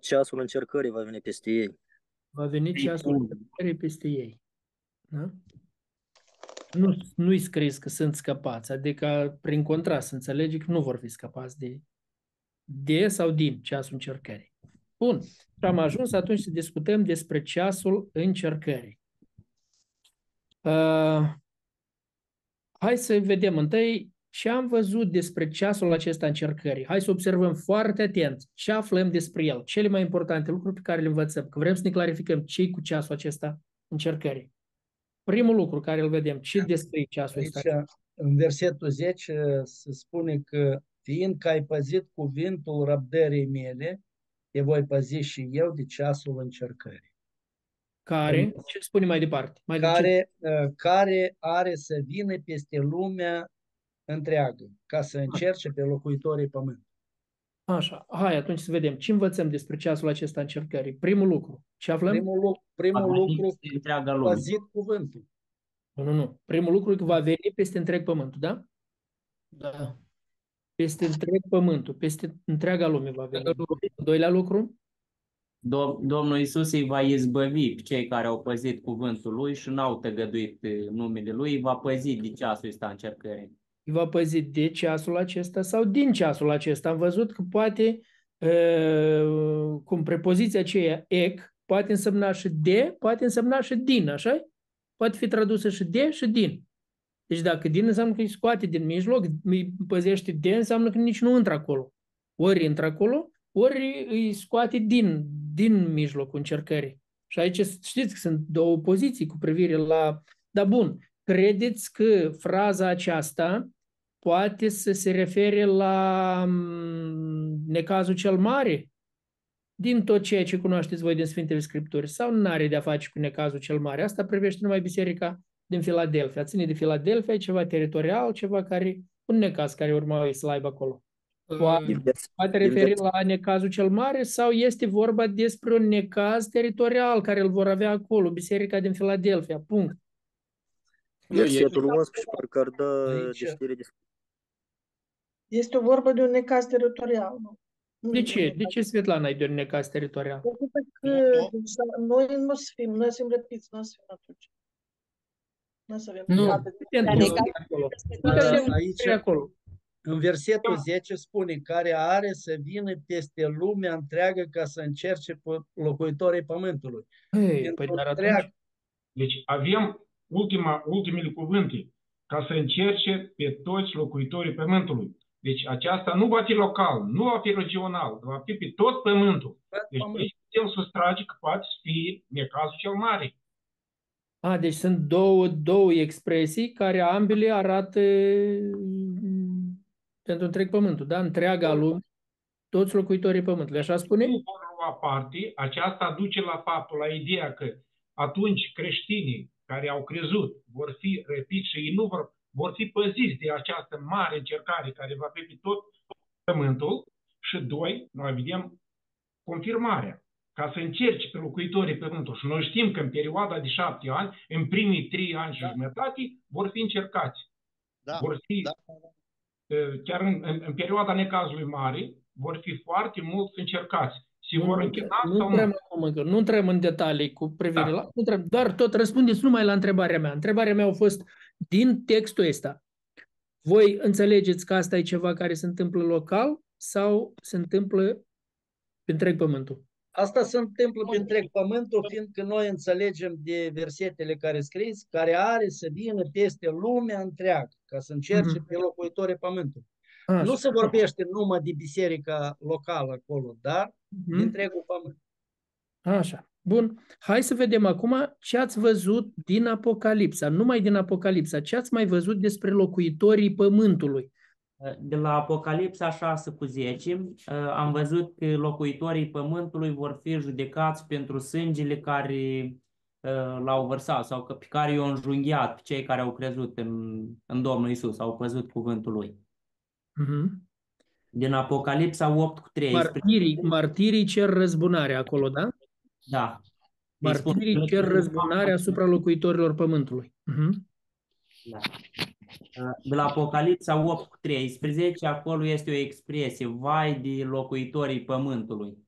Speaker 13: Ceasul încercării va veni peste ei.
Speaker 1: Va veni ceasul încercării peste ei. Da? Nu, nu-i scris că sunt scăpați, adică prin contrast înțelege că nu vor fi scăpați de, de sau din ceasul încercării. Bun, și am ajuns atunci să discutăm despre ceasul încercării. Uh, hai să vedem întâi ce am văzut despre ceasul acesta încercării. Hai să observăm foarte atent ce aflăm despre el, cele mai importante lucruri pe care le învățăm, că vrem să ne clarificăm ce cu ceasul acesta încercării. Primul lucru care îl vedem, ce descrie ceasul ăsta?
Speaker 9: Aici, în versetul 10 se spune că fiindcă ai păzit cuvântul răbdării mele, te voi păzi și eu de ceasul încercării.
Speaker 1: Care? Ce spune mai departe? Mai
Speaker 9: care, de care are să vină peste lumea întreagă, ca să încerce pe locuitorii pământului.
Speaker 1: Așa, hai atunci să vedem. Ce învățăm despre ceasul acesta încercării? Primul lucru. Ce aflăm?
Speaker 9: Primul, lucru, primul lucru, păzit cuvântul.
Speaker 1: Nu, nu, nu. Primul lucru e că va veni peste întreg pământul, da?
Speaker 15: Da.
Speaker 1: Peste întreg pământul, peste întreaga lume va veni. Doilea lucru?
Speaker 16: Dom- Domnul Isus îi va izbăvi pe cei care au păzit cuvântul lui și n-au tăgăduit numele lui, îi va păzi de ceasul ăsta încercării
Speaker 1: îi va păzi de ceasul acesta sau din ceasul acesta. Am văzut că poate, uh, cum prepoziția aceea ec, poate însemna și de, poate însemna și din, așa Poate fi tradusă și de și din. Deci dacă din înseamnă că îi scoate din mijloc, îi păzește de, înseamnă că nici nu intră acolo. Ori intră acolo, ori îi scoate din, din mijlocul încercării. Și aici știți că sunt două poziții cu privire la... Dar bun, credeți că fraza aceasta poate să se refere la necazul cel mare din tot ceea ce cunoașteți voi din Sfintele Scripturi sau nu are de-a face cu necazul cel mare? Asta privește numai biserica din Filadelfia. Ține de Filadelfia, e ceva teritorial, ceva care, un necaz care urma să-l aibă acolo. Poate, poate referi la necazul cel mare sau este vorba despre un necaz teritorial care îl vor avea acolo, biserica din Filadelfia, punct.
Speaker 13: Versetul 11 parcă ar da deschidere de
Speaker 6: este o vorbă de un necaz teritorial. Nu?
Speaker 1: De ce? De ce, Svetlana, e de un necaz teritorial?
Speaker 6: Pentru că noi nu să fim, noi suntem răpiți, nu să fim atunci. Nu să avem
Speaker 1: Nu,
Speaker 9: aici, acolo. În versetul 10 spune care are să vină peste lumea întreagă ca să încerce pe locuitorii pământului.
Speaker 1: Hey, păi dar atunci...
Speaker 14: Deci avem ultima, ultimele cuvinte ca să încerce pe toți locuitorii pământului. Deci aceasta nu va fi local, nu va fi regional, va fi pe tot pământul. Deci aici putem sustrage că poate fi necazul cel mare.
Speaker 1: A, deci sunt două, două expresii care ambele arată pentru întreg pământul, da? Întreaga lume, toți locuitorii pământului, așa spune?
Speaker 14: Nu vor lua parte, aceasta duce la faptul, la ideea că atunci creștinii care au crezut vor fi răpiți și ei nu vor vor fi păziți de această mare încercare care va fi pe tot pământul și doi, noi vedem confirmarea ca să încerci pe locuitorii pământului. Și noi știm că în perioada de șapte ani, în primii trei ani și da. jumătate, vor fi încercați. Da. Vor fi, da. chiar în, în, în perioada necazului mare, vor fi foarte mult încercați. Se
Speaker 1: Nu,
Speaker 14: vor
Speaker 1: nu,
Speaker 14: închina
Speaker 1: nu
Speaker 14: sau
Speaker 1: intrăm
Speaker 14: nu?
Speaker 1: acum încă, nu intrăm în detalii cu privire
Speaker 14: Da.
Speaker 1: la... nu intrăm, Doar tot răspundeți numai la întrebarea mea. Întrebarea mea a fost din textul ăsta. Voi înțelegeți că asta e ceva care se întâmplă local sau se întâmplă pe întreg pământul?
Speaker 9: Asta se întâmplă pe întreg pământul, fiindcă noi înțelegem de versetele care scris, care are să vină peste lumea întreagă, ca să încerce
Speaker 1: Mhm.
Speaker 9: pe locuitorii pământului.
Speaker 1: Așa.
Speaker 9: Nu se vorbește numai de biserica locală acolo, dar de
Speaker 1: Mhm.
Speaker 9: întregul pământ.
Speaker 1: Așa. Bun. Hai să vedem acum ce ați văzut din Apocalipsa. Numai din Apocalipsa. Ce ați mai văzut despre locuitorii pământului?
Speaker 16: De la Apocalipsa 6 cu 10 uh, am văzut că locuitorii pământului vor fi judecați pentru sângele care uh, l-au vărsat sau că, pe care i-au înjunghiat pe cei care au crezut în, în Domnul Isus, au căzut cuvântul lui.
Speaker 1: Mhm.
Speaker 16: Din Apocalipsa 8 cu 13.
Speaker 1: Martirii, martirii cer răzbunare acolo, da?
Speaker 16: Da. Îi spun-
Speaker 1: Martirii cer răzbunare asupra locuitorilor pământului. Mhm.
Speaker 16: Da. De la Apocalipsa 8 cu 13, acolo este o expresie, vai de locuitorii pământului.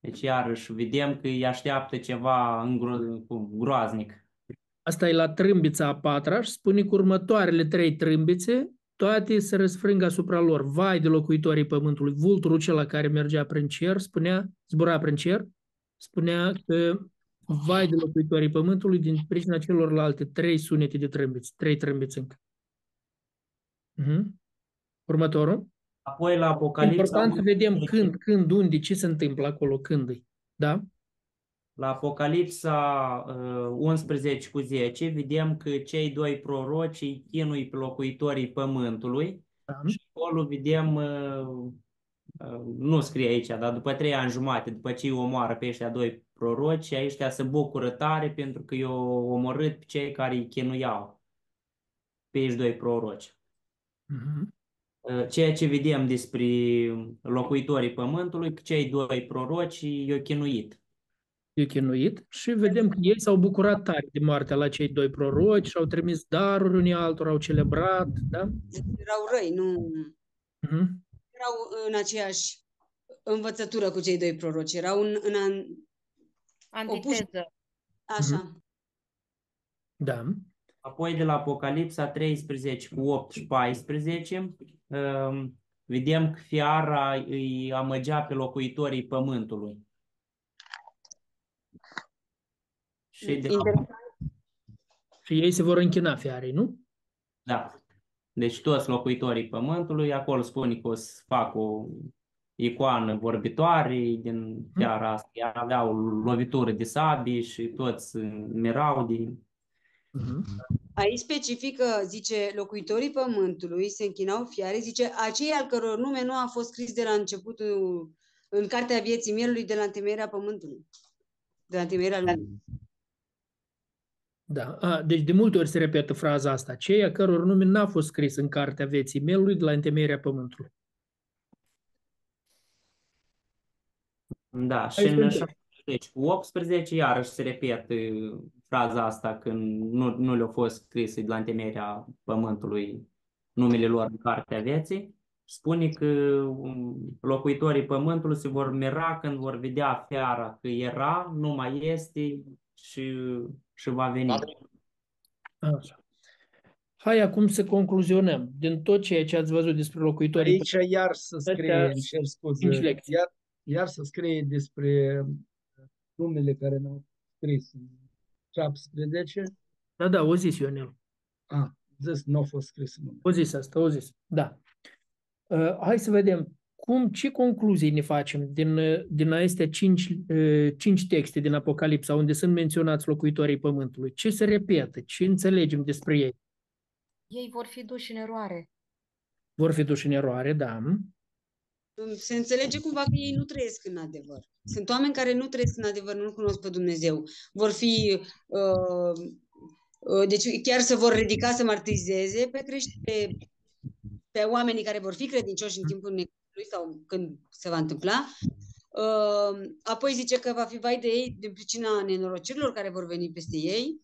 Speaker 16: Deci iarăși vedem că îi așteaptă ceva îngro- cum, groaznic.
Speaker 1: Asta e la trâmbița a patra și spune că următoarele trei trâmbițe, toate se răsfrâng asupra lor. Vai de locuitorii pământului. Vulturul acela care mergea prin cer, spunea, zbura prin cer, spunea că vai de locuitorii pământului din pricina celorlalte trei sunete de trâmbiți, trei trâmbiți încă. Mhm. Următorul.
Speaker 16: Apoi la Apocalipsa
Speaker 1: Important să vedem
Speaker 16: 11,
Speaker 1: când, când, unde, ce se întâmplă acolo, când e. Da?
Speaker 16: La Apocalipsa uh, 11 cu 10 vedem că cei doi proroci îi chinui pe locuitorii pământului
Speaker 1: Da.
Speaker 16: și acolo vedem, uh, uh, nu scrie aici, dar după trei ani jumate, după ce îi omoară pe ăștia doi proroci, ăștia se bucură tare pentru că i-au omorât pe cei care îi chinuiau pe ei doi proroci.
Speaker 1: Mhm.
Speaker 16: Uh, Ceea ce vedem despre locuitorii pământului, că cei doi proroci i-au chinuit.
Speaker 1: e chinuit și vedem că ei s-au bucurat tare de moartea la cei doi proroci și au trimis daruri unii altora, au celebrat, da?
Speaker 3: Erau răi, nu
Speaker 1: Mhm.
Speaker 3: erau în aceeași învățătură cu cei doi proroci. Erau în, în an...
Speaker 4: Antiteză.
Speaker 3: Așa.
Speaker 1: Da.
Speaker 16: Apoi de la Apocalipsa 13 cu 8 și 14, um, vedem că fiara îi amăgea pe locuitorii pământului. Și de la,
Speaker 3: Interesant.
Speaker 1: Și ei se vor închina fiarei, nu?
Speaker 16: da. Deci toți locuitorii pământului, acolo spune că o să fac o icoană vorbitoare din fiara asta. Ea aveau lovitură de sabie și toți mirau de...
Speaker 3: Aici specifică, zice, locuitorii pământului se închinau fiare, zice, acei al căror nume nu a fost scris de la începutul în cartea vieții mielului de la întemeierea pământului. De la întemeierea lumii.
Speaker 1: Da. A, deci de multe ori se repetă fraza asta. Cei a căror nume n-a fost scris în cartea vieții mielului de la întemeierea pământului.
Speaker 16: Da, și
Speaker 1: Hai
Speaker 16: în
Speaker 1: să
Speaker 16: 70 cu 18 iarăși se repetă fraza asta când nu, nu le-au fost scrise de la întemeierea pământului numele lor în cartea vieții. Spune că um, locuitorii pământului se vor mira când vor vedea fiara că era, nu mai este și, și va veni.
Speaker 1: Așa. Hai acum să concluzionăm. Din tot ceea ce ați văzut despre locuitorii
Speaker 9: Aici iar să scrie,
Speaker 1: Astea
Speaker 9: îmi cer scuze,
Speaker 1: cinci lecții.
Speaker 9: iar, iar să scrie despre numele care ne-au scris în 17.
Speaker 1: Da, da, o zis Ionel.
Speaker 9: Ah, zis, nu a fost scris în numele.
Speaker 1: O zis asta, o zis. Da. Uh, hai să vedem cum, ce concluzii ne facem din, uh, din acestea cinci, uh, cinci texte din Apocalipsa unde sunt menționați locuitorii pământului. Ce se repetă? Ce înțelegem despre ei?
Speaker 4: Ei vor fi duși în eroare.
Speaker 1: Vor fi duși în eroare, da.
Speaker 3: Se înțelege cumva că ei nu trăiesc în adevăr. Sunt oameni care nu trăiesc în adevăr, nu cunosc pe Dumnezeu. Vor fi uh, uh, deci chiar se vor ridica să martirizeze pe, crești, pe, pe oamenii care vor fi credincioși în timpul necazului sau când se va întâmpla. Uh, apoi zice că va fi vai de ei din pricina nenorocirilor care vor veni peste ei.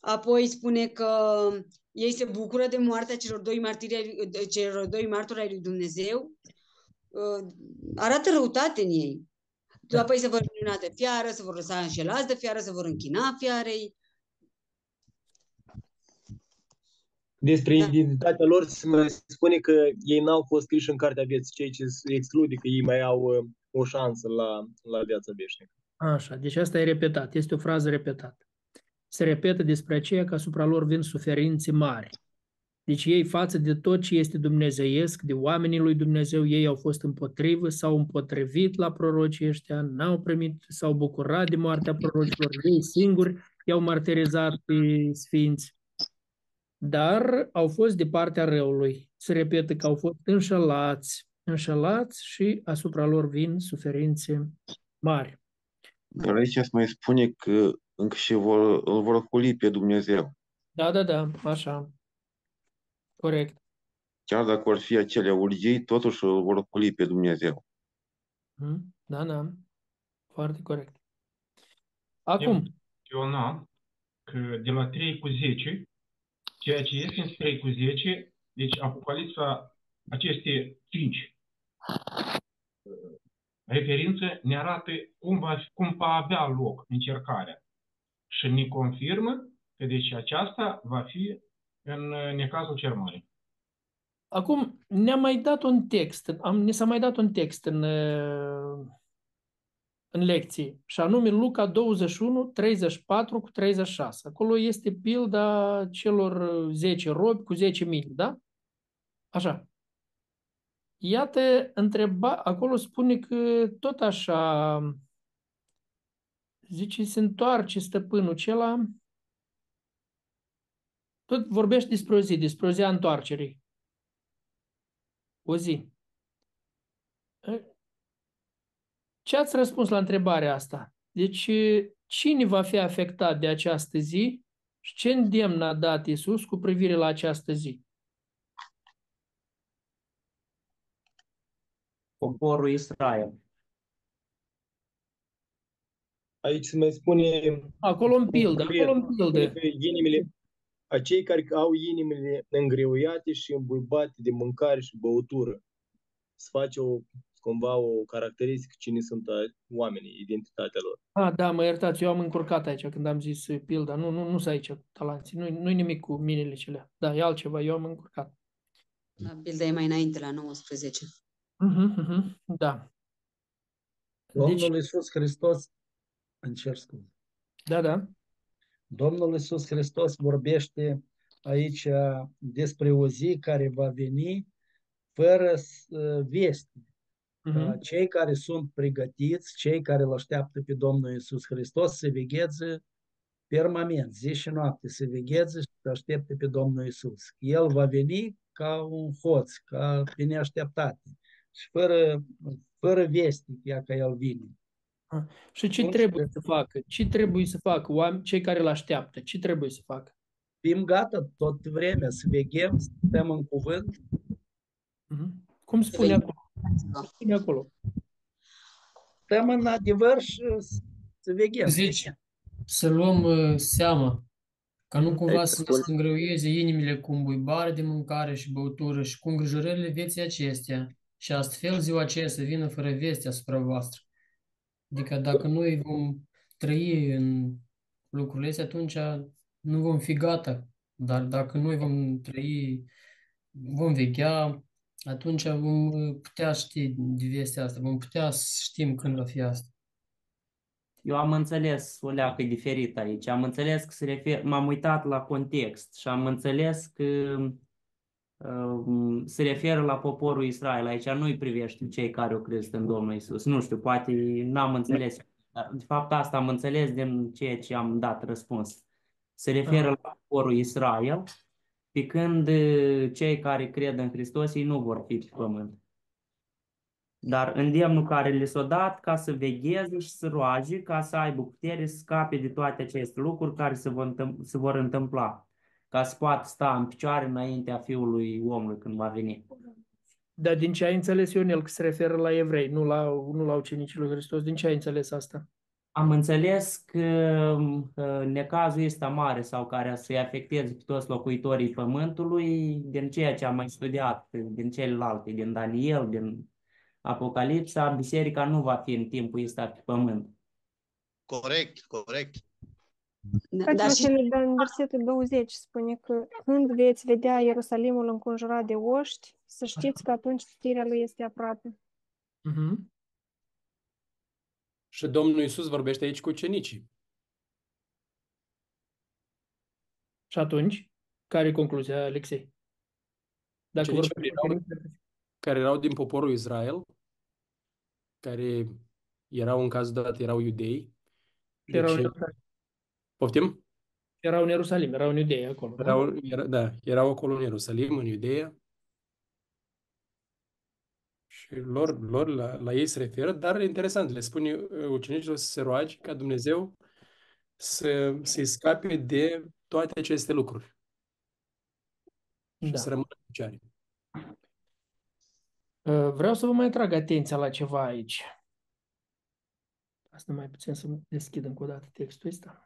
Speaker 3: Apoi spune că ei se bucură de moartea celor doi, martiri, ai lui- celor doi martori ai lui Dumnezeu. Uh, arată răutate în ei. Da. Apoi se vor închina de fiară, se vor lăsa înșelați de fiară, se vor închina fiarei.
Speaker 7: Despre da. identitatea lor se mai spune că ei n-au fost scriși în cartea vieții, cei ce exclude că ei mai au uh, o șansă la, la viața veșnică.
Speaker 1: Așa, deci asta e repetat, este o frază repetată. Se repetă despre aceea că asupra lor vin suferințe mari. Deci ei față de tot ce este dumnezeiesc, de oamenii lui Dumnezeu, ei au fost împotrivă, s-au împotrivit la prorocii ăștia, n-au primit, s-au bucurat de moartea prorocilor, ei singuri i-au martirizat pe sfinți, dar au fost de partea răului. Se repetă că au fost înșelați, înșelați și asupra lor vin suferințe mari.
Speaker 12: Dar aici se mai spune că încă și vor, îl vor huli pe Dumnezeu.
Speaker 1: Da, da, da, așa. Corect.
Speaker 12: Chiar dacă vor fi acele urgii, totuși îl vor huli pe Dumnezeu.
Speaker 1: Mhm. Da, da. Foarte corect. Acum.
Speaker 14: Ionat că de la 3 cu 10, ceea ce este în 3 cu 10, deci Apocalipsa, aceste 5 referințe ne arată cum va, cum va avea loc încercarea și ne confirmă că deci aceasta va fi în necazul cel mare.
Speaker 1: Acum, ne-a mai dat un text, am, ne s-a mai dat un text în, în lecții, și anume Luca 21, 34 cu 36. Acolo este pilda celor 10 robi cu 10 mii, da? Așa. Iată, întreba, acolo spune că tot așa, zice, se întoarce stăpânul cela, tot vorbește despre o zi, despre o zi a întoarcerii. O zi. Ce ați răspuns la întrebarea asta? Deci, cine va fi afectat de această zi și ce îndemn a dat Isus cu privire la această zi?
Speaker 16: Poporul Israel.
Speaker 7: Aici se mai spune...
Speaker 1: Acolo în pildă, acolo în pildă.
Speaker 7: Inimile, acei care au inimile îngreuiate și îmbuibate de mâncare și băutură. Se face o, cumva o caracteristică cine sunt oamenii, identitatea lor.
Speaker 1: Ah, da, mă iertați, eu am încurcat aici când am zis pilda. Nu, nu, nu sunt aici talanții, nu, nu-i nimic cu minele cele. Da, e altceva, eu am încurcat.
Speaker 3: La pilda e mai înainte, la 19.
Speaker 1: Uh-huh, uh-huh, da.
Speaker 9: Domnul deci... Iisus Hristos, încerc scuze.
Speaker 1: Da, da.
Speaker 9: Domnul Iisus Hristos vorbește aici despre o zi care va veni fără veste. Uh-huh. Cei care sunt pregătiți, cei care îl așteaptă pe Domnul Iisus Hristos să vegheze permanent, zi și noapte, să vegheze și să aștepte pe Domnul Iisus. El va veni ca un hoț, ca pe neașteptate și fără, fără veste, ea că el vine.
Speaker 1: Și ce trebuie să facă? Ce trebuie să facă oameni, cei care îl așteaptă? Ce trebuie să facă?
Speaker 9: Fim gata tot vremea să veghem, să stăm în cuvânt.
Speaker 1: Cum spune acolo? Spune acolo.
Speaker 9: Stăm în adevăr și să veghem.
Speaker 15: Zice, să luăm uh, seama ca nu cumva să ne îngreuieze inimile cu îmbuibare de mâncare și băutură și cu îngrijorările vieții acestea și astfel ziua aceea să vină fără veste asupra voastră. Adică dacă noi vom trăi în lucrurile astea, atunci nu vom fi gata. Dar dacă noi vom trăi, vom veghea, atunci vom putea ști de vestea asta, vom putea să știm când va fi asta.
Speaker 16: Eu am înțeles o leacă diferit aici. Am înțeles că se refer, m-am uitat la context și am înțeles că uh, se referă la poporul Israel. Aici nu-i privește cei care au crezut în Domnul Isus. Nu știu, poate n-am înțeles. Dar, de fapt, asta am înțeles din ceea ce am dat răspuns. Se referă la poporul Israel, pe când uh, cei care cred în Hristos, ei nu vor fi pe pământ. Dar îndemnul care le s-a dat ca să vegheze și să roage, ca să aibă putere să scape de toate aceste lucruri care se vor, se vor întâmpla, ca să poată sta în picioare înaintea Fiului omului când va veni.
Speaker 1: Dar din ce ai înțeles, Ionel, că se referă la evrei, nu la, nu la ucenicii lui Hristos? Din ce ai înțeles asta?
Speaker 16: Am înțeles că necazul este mare sau care să-i afecteze pe toți locuitorii pământului din ceea ce am mai studiat, din celelalte, din Daniel, din Apocalipsa, biserica nu va fi în timpul ăsta pe pământ.
Speaker 8: Corect, corect.
Speaker 3: Da,
Speaker 17: Frate
Speaker 3: dar și
Speaker 17: Vasile, dar în versetul 20 spune că când veți vedea Ierusalimul înconjurat de oști, să știți că atunci știrea lui este aproape.
Speaker 1: Mhm.
Speaker 2: Și Domnul Iisus vorbește aici cu ucenicii.
Speaker 1: Și atunci, care e concluzia, Alexei? Dacă
Speaker 2: Ucenicii
Speaker 1: vorbim
Speaker 2: care erau, care erau din poporul Israel, care erau în cazul dat, erau iudei.
Speaker 1: erau în
Speaker 2: Deci,
Speaker 1: Ierusalim.
Speaker 2: Poftim?
Speaker 1: Erau în Ierusalim, erau în Iudeea acolo. da?
Speaker 2: Erau, era, da, erau acolo în Ierusalim, în Iudeea. Și lor, lor la, la ei se referă, dar interesant, le spune uh, ucenicilor să se roage ca Dumnezeu să, să-i scape de toate aceste lucruri și
Speaker 1: Da.
Speaker 2: să rămână în picioare.
Speaker 1: Uh, Vreau să vă mai atrag atenția la ceva aici. Asta mai puțin să deschid încă o dată textul ăsta.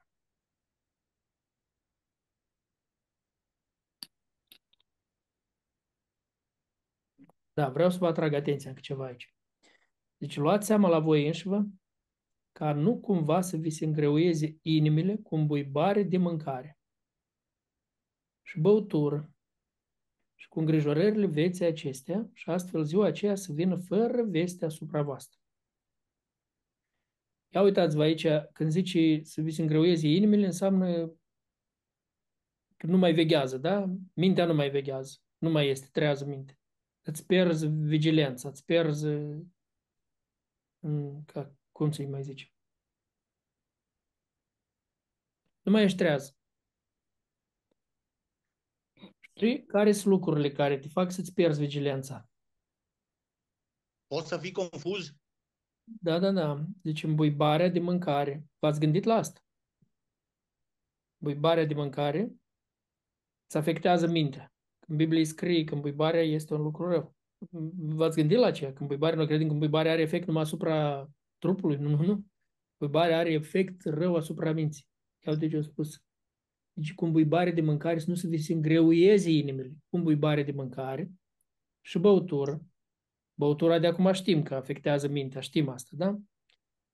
Speaker 1: Da, vreau să vă atrag atenția încă ceva aici. Deci luați seama la voi înșivă ca nu cumva să vi se îngreuieze inimile cu îmbuibare de mâncare și băutură și cu îngrijorările vieții acestea și astfel ziua aceea să vină fără veste asupra voastră. Ia uitați-vă aici, când zice să vi se îngreuieze inimile, înseamnă că nu mai veghează, da? Mintea nu mai veghează, nu mai este trează minte. Îți pierzi vigilența, îți pierzi, mm, ca, cum să-i mai zice? Nu mai ești treaz. Știi care sunt lucrurile care te fac să-ți pierzi vigilența?
Speaker 8: Poți să fii confuz?
Speaker 1: Da, da, da. Deci îmbuibarea de mâncare. V-ați gândit la asta? Îmbuibarea de mâncare îți afectează mintea. În Biblie scrie că îmbuibarea este un lucru rău. V-ați gândit la aceea? Că îmbuibarea, noi credem că îmbuibarea are efect numai asupra trupului. Nu, nu, nu. Îmbuibarea are efect rău asupra minții. Iau de ce am spus. Deci cu îmbuibare de mâncare să nu se vi se îngreuieze inimile. Cu îmbuibare de mâncare și băutură. Băutura de acum știm că afectează mintea, știm asta, da?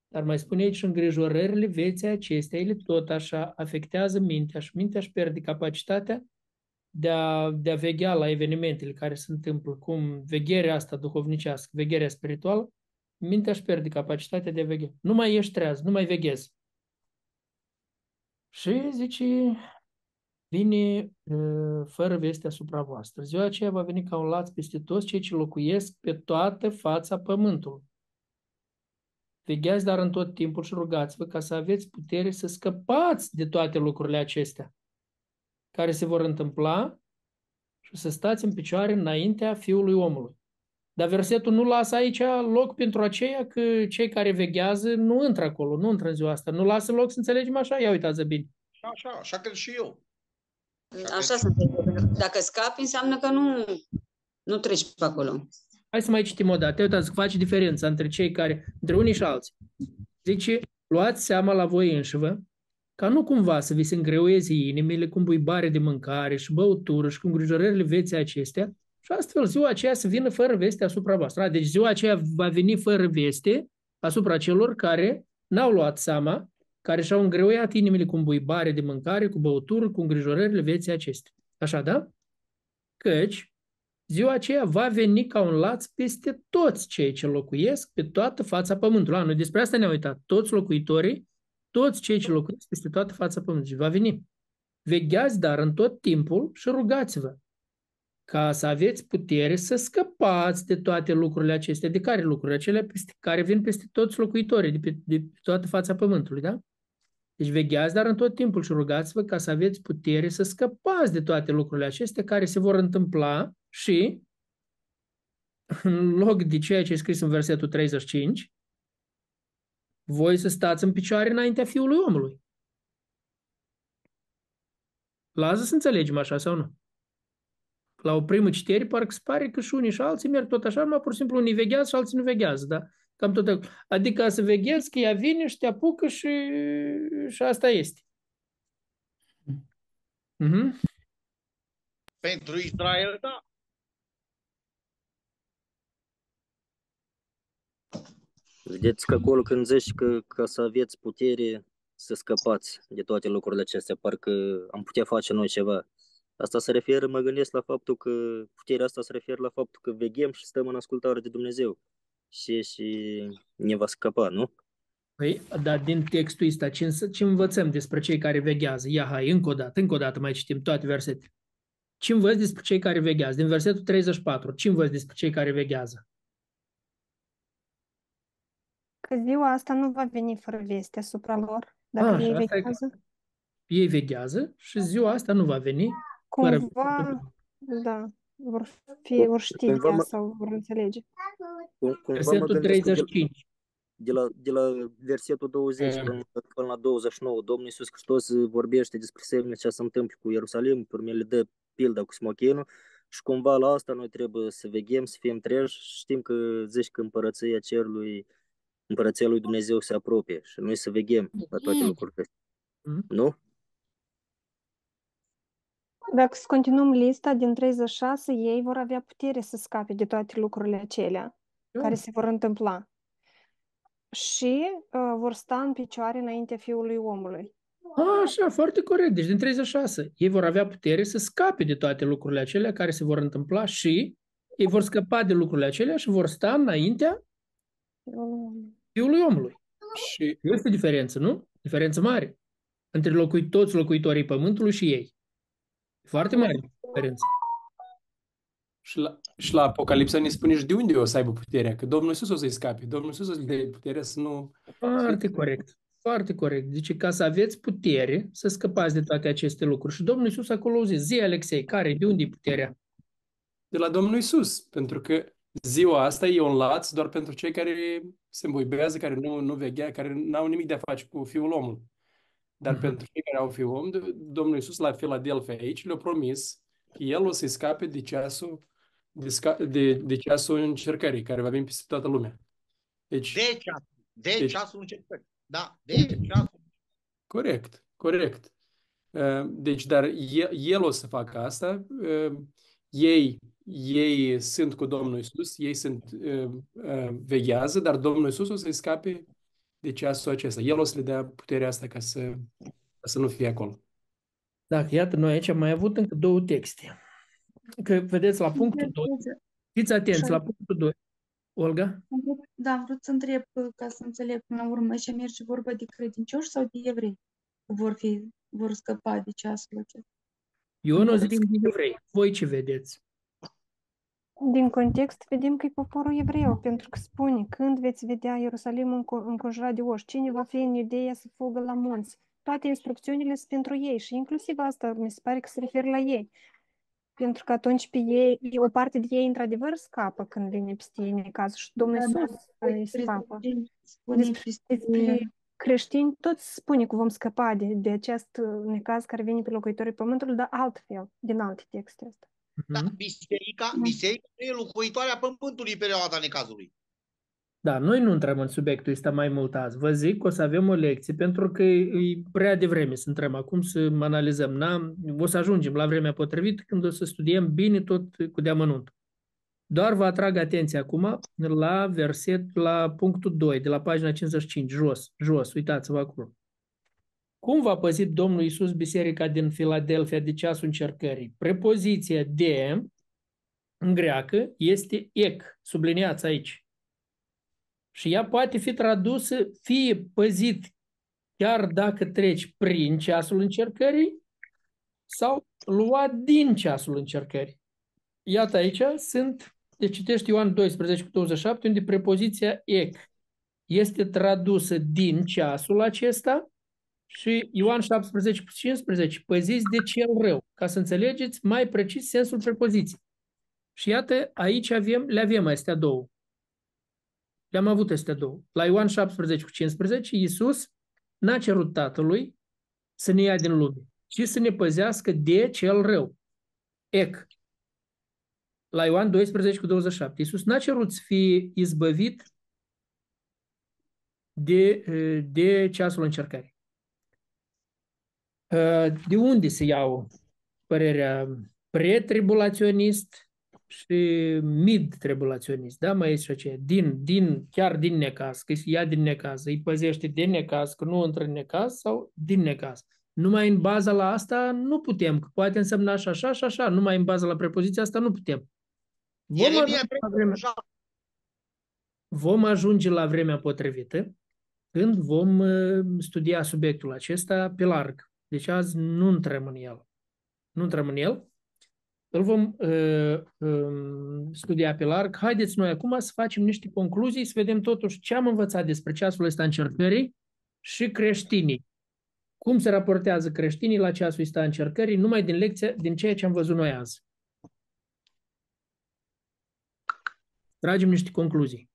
Speaker 1: Dar mai spune aici îngrijorările vieții acestea, ele tot așa afectează mintea și mintea își pierde capacitatea de a, de a veghea la evenimentele care se întâmplă, cum vegherea asta duhovnicească, vegherea spirituală, mintea își pierde capacitatea de a veghea. Nu mai ești treaz, nu mai veghezi. Și zice, vine uh, fără veste asupra voastră. Ziua aceea va veni ca un laț peste toți cei ce locuiesc pe toată fața pământului. Vegheați dar în tot timpul și rugați-vă ca să aveți putere să scăpați de toate lucrurile acestea care se vor întâmpla și să stați în picioare înaintea Fiului omului. Dar versetul nu lasă aici loc pentru aceea că cei care veghează nu intră acolo, nu intră în ziua asta. Nu lasă loc să înțelegem așa? Ia uitați bine.
Speaker 8: Așa, așa cred și eu.
Speaker 3: Așa sunt. Dacă scapi, înseamnă că nu, nu treci pe acolo.
Speaker 1: Hai să mai citim o dată. Uitați, face diferența între cei care, între unii și alții. Zice, luați seama la voi înșivă, ca nu cumva să vi se îngreuieze inimile cu buibare de mâncare și băutură și cu îngrijorările vieții acestea și astfel ziua aceea să vină fără veste asupra voastră. A, Deci ziua aceea va veni fără veste asupra celor care n-au luat seama, care și-au îngreuiat inimile cu buibare de mâncare, cu băutură, cu îngrijorările vieții acestea. Așa, da? Căci ziua aceea va veni ca un laț peste toți cei ce locuiesc pe toată fața pământului. A, noi despre asta ne-am uitat. Toți locuitorii, toți cei ce locuiesc peste toată fața pământului. Va veni. Vegheați dar în tot timpul și rugați-vă ca să aveți putere să scăpați de toate lucrurile acestea. De care lucruri? Acelea peste, care vin peste toți locuitorii, de pe, de pe toată fața pământului, da? Deci vegheați, dar în tot timpul și rugați-vă ca să aveți putere să scăpați de toate lucrurile acestea care se vor întâmpla și în loc de ceea ce e scris în versetul 35, voi să stați în picioare înaintea Fiului omului. Lasă să înțelegem așa sau nu? La o primă citere parcă se pare că și unii și alții merg tot așa, numai pur și simplu unii veghează și alții nu veghează, da? Cam tot. Adică să veghezi că ea vine și te apucă și, și asta este. Mhm.
Speaker 8: Pentru Israel, da.
Speaker 13: Vedeți că acolo când zici că ca să aveți putere să scăpați de toate lucrurile acestea, parcă am putea face noi ceva. Asta se referă, mă gândesc la faptul că puterea asta se referă la faptul că veghem și stăm în ascultare de Dumnezeu. Și, și ne va scăpa, nu?
Speaker 1: Păi, dar din textul ăsta, ce, ce învățăm despre cei care veghează? Ia, hai, încă o dată, încă o dată mai citim toate versete. Ce învăț despre cei care veghează? Din versetul 34, ce învăț despre cei care veghează?
Speaker 17: Că ziua asta nu va veni fără veste asupra lor, dacă
Speaker 1: A,
Speaker 17: ei
Speaker 1: asta e-
Speaker 17: veghează.
Speaker 1: Ei veghează și ziua asta nu va veni
Speaker 17: Cumva, da, vor, fi, vor ști
Speaker 13: Cumva
Speaker 17: ea
Speaker 13: mă-
Speaker 17: sau vor înțelege.
Speaker 13: Cum, cumva mă
Speaker 1: Versetul
Speaker 13: gândesc că de,
Speaker 1: 35.
Speaker 13: de, la, de la versetul 20
Speaker 2: Eh.
Speaker 13: până, până la 29, Domnul Iisus Hristos vorbește despre semne ce se întâmplă cu Ierusalim, pe urmă le dă pilda cu smochinul și cumva la asta noi trebuie să veghem, să fim treji. Știm că zici că împărăția cerului, împărăția lui Dumnezeu se apropie și noi să veghem la toate
Speaker 17: Mm.
Speaker 13: lucrurile astea. Nu?
Speaker 17: Dacă să continuăm lista din 36, ei vor avea putere să scape de toate lucrurile acelea care se vor întâmpla. Și uh, vor sta în picioare înaintea Fiului Omului.
Speaker 1: A, așa, foarte corect. Deci din 36. Ei vor avea putere să scape de toate lucrurile acelea care se vor întâmpla și ei vor scăpa de lucrurile acelea și vor sta înaintea Fiului Omului.
Speaker 2: Și
Speaker 1: Este diferență, nu? Diferență mare între locui, toți locuitorii Pământului și ei. Foarte mare diferență.
Speaker 2: Și la, și la Apocalipsa ne spune și de unde o să aibă puterea, că Domnul Iisus o să-i scape. Domnul Iisus o să-i dea puterea să nu...
Speaker 1: Foarte corect. Foarte corect. Zice ca să aveți putere să scăpați de toate aceste lucruri. Și Domnul Iisus acolo zice, zi Alexei, care, de unde e puterea?
Speaker 2: De la Domnul Iisus, pentru că ziua asta e un laț doar pentru cei care se îmbuibează, care nu, nu veghea, care n-au nimic de a face cu Fiul omului. Dar
Speaker 1: Mhm.
Speaker 2: pentru cei care au Fiul om, Domnul Iisus la Filadelfia aici le-a promis că El o să-i scape de ceasul, de, sca- de, de ceasul încercării, care va veni peste toată lumea. Deci,
Speaker 8: De ceasul. De
Speaker 2: Deci-
Speaker 8: ceasul încercării. Da, de ceasul.
Speaker 2: Corect, corect. Uh, Deci, dar el, el o să facă asta. Uh, Ei, ei sunt cu Domnul Isus, ei sunt uh, uh, veghează, dar Domnul Isus o să-i scape de ceasul acesta. El o să le dea puterea asta ca să, ca să nu fie acolo.
Speaker 1: Dacă, iată, noi aici am mai avut încă două texte. Că, vedeți, la punctul 2, fiți atenți, la punctul 2. Olga?
Speaker 18: Am vrut- Da, am vrut să întreb uh, ca să înțeleg până la urmă, aici merge vorba de credincioși sau de evrei? Vor fi, vor scăpa de ceasul acesta.
Speaker 1: Eu nu zic că evrei. Voi ce vedeți?
Speaker 17: Din context, vedem că e poporul evreu, pentru că spune, când veți vedea Ierusalimul înco- înconjurat de oști, cine va fi în Iudeea să fugă la munți? Toate instrucțiunile sunt pentru ei și inclusiv asta mi se pare că se referă la ei. Pentru că atunci pe ei, o parte de ei într-adevăr scapă când vine peste ei necazul și Domnul
Speaker 18: Da, da,
Speaker 17: Iisus îi scapă.
Speaker 18: spune
Speaker 17: Despre,
Speaker 18: despre-
Speaker 17: despre creștini toți spune că vom scăpa de, de acest uh, necaz care vine pe locuitorii pământului, dar altfel, din alte texte astea.
Speaker 8: Da, biserica, biserica nu e locuitoarea pământului în perioada necazului.
Speaker 1: Da, noi nu intrăm în subiectul ăsta mai mult azi. Vă zic că o să avem o lecție pentru că e prea devreme să intrăm acum să analizăm. N-am, o să ajungem la vremea potrivită când o să studiem bine tot cu deamănunt. Doar vă atrag atenția acum la verset, la punctul 2, de la pagina 55, jos, jos, uitați-vă acolo. Cum va păzi Domnul Iisus biserica din Filadelfia de ceasul încercării? Prepoziția de în greacă este ec, subliniați aici. Și ea poate fi tradusă fie păzit chiar dacă treci prin ceasul încercării sau luat din ceasul încercării. Iată aici sunt, deci citești Ioan 12 cu 27, unde prepoziția ec este tradusă din ceasul acesta și Ioan 17 cu 15, păziți de cel rău, ca să înțelegeți mai precis sensul prepoziției. Și iată, aici avem, le avem astea două. Le-am avut astea două. La Ioan 17 cu 15, Iisus n-a cerut Tatălui să ne ia din lume, ci să ne păzească de cel rău. Ec. La Ioan 12 cu 27, Iisus n-a cerut să fie izbăvit de, de ceasul încercării. De unde se iau părerea pretribulaționist și mid-tribulaționist, da, mai este și aceea, din, din, chiar din necaz, că ia din necaz, îi păzește din necaz, că nu intră în necaz sau din necaz. Numai în baza la asta nu putem, că poate însemna și așa și așa, numai în baza la prepoziția asta nu putem. Vom
Speaker 8: Ieremia
Speaker 1: ajunge, la vremea, vom ajunge la vremea potrivită când vom uh, studia subiectul acesta pe larg. Deci azi nu intrăm în el. Nu intrăm în el. Îl vom uh, um, studia pe larg. Haideți noi acum să facem niște concluzii, să vedem totuși ce am învățat despre ceasul ăsta încercării și creștinii. Cum se raportează creștinii la ceasul ăsta încercării, numai din lecția, din ceea ce am văzut noi azi. Tragem niște concluzii.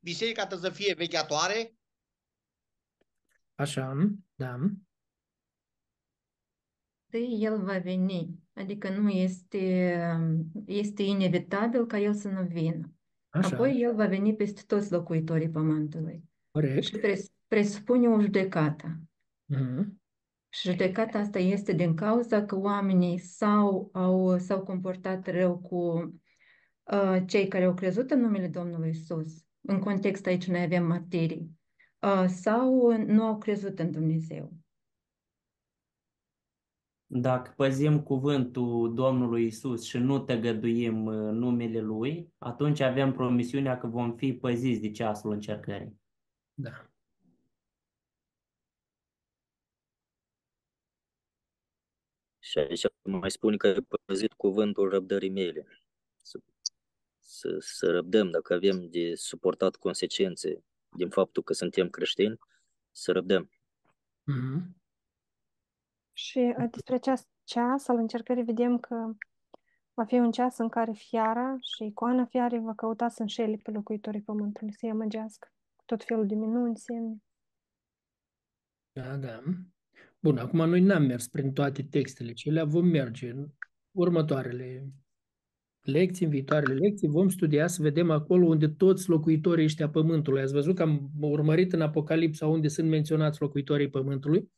Speaker 8: Biserica trebuie să fie vegheatoare,
Speaker 1: Așa, da.
Speaker 11: Întâi el va veni, adică nu este, este inevitabil ca el să nu vină.
Speaker 1: Așa.
Speaker 11: Apoi el va veni peste toți locuitorii pământului
Speaker 1: Corect.
Speaker 11: și pres- presupune o judecată.
Speaker 1: Mhm.
Speaker 11: Și judecata asta este din cauza că oamenii sau au, s-au comportat rău cu uh, cei care au crezut în numele Domnului Isus. În context aici noi avem materii. Uh, sau nu au crezut în Dumnezeu.
Speaker 16: Dacă păzim cuvântul Domnului Isus și nu tăgăduim uh, numele Lui, atunci avem promisiunea că vom fi păziți de ceasul încercării.
Speaker 1: Da.
Speaker 13: Și aici mai spune că ai păzit cuvântul răbdării mele. Să, să, să răbdăm dacă avem de suportat consecințe din faptul că suntem creștini, să răbdăm.
Speaker 1: Mhm.
Speaker 17: Și uh, despre acest ceas al încercării vedem că va fi un ceas în care fiara și icoana fiarei va căuta să înșele pe locuitorii pământului, să-i amăgească cu tot felul de minunți, semne.
Speaker 1: Da, da. Bun, acum noi n-am mers prin toate textele cele, vom merge în următoarele lecții, în viitoarele lecții, vom studia să vedem acolo unde toți locuitorii ăștia pământului. Ați văzut că am urmărit în Apocalipsa unde sunt menționați locuitorii pământului.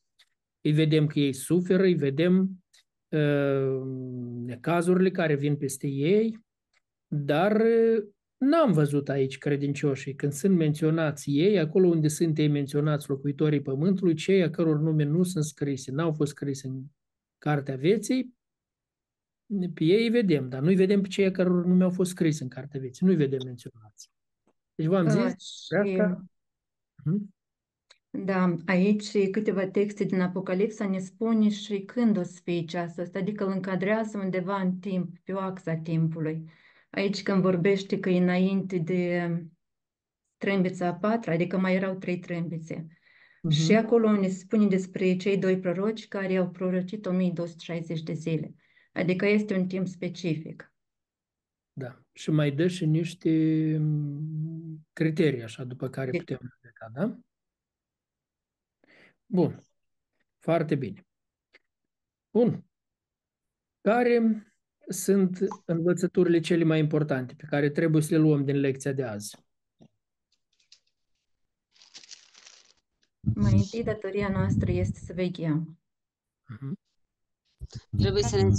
Speaker 1: Îi vedem că ei suferă, îi vedem uh, necazurile care vin peste ei, dar uh, n-am văzut aici credincioșii. Când sunt menționați ei, acolo unde sunt ei menționați locuitorii pământului, cei a căror nume nu sunt scrise, n-au fost scrise în Cartea Vieții, pe ei îi vedem, dar nu-i vedem pe cei a căror nume au fost scrise în Cartea Vieții. Nu-i vedem menționați. Deci v-am
Speaker 11: Uh,
Speaker 1: zis,
Speaker 11: și,
Speaker 1: asta... Mhm.
Speaker 11: da, aici câteva texte din Apocalipsa ne spune și când o să fie ceasul ăsta, adică îl încadrează undeva în timp, pe o axa timpului. Aici când vorbește că e înainte de trâmbița a patra, adică mai erau trei trâmbițe. Și
Speaker 1: Mhm.
Speaker 11: acolo ne spune despre cei doi proroci care au prorocit 1260 de zile. Adică este un timp specific.
Speaker 1: Da. Și mai dă și niște mm, criterii, așa, după care putem judeca, da? Bun. Foarte bine. Bun. Care sunt învățăturile cele mai importante pe care trebuie să le luăm din lecția de azi?
Speaker 11: Mai întâi, datoria noastră este să veghem.
Speaker 3: Trebuie să ne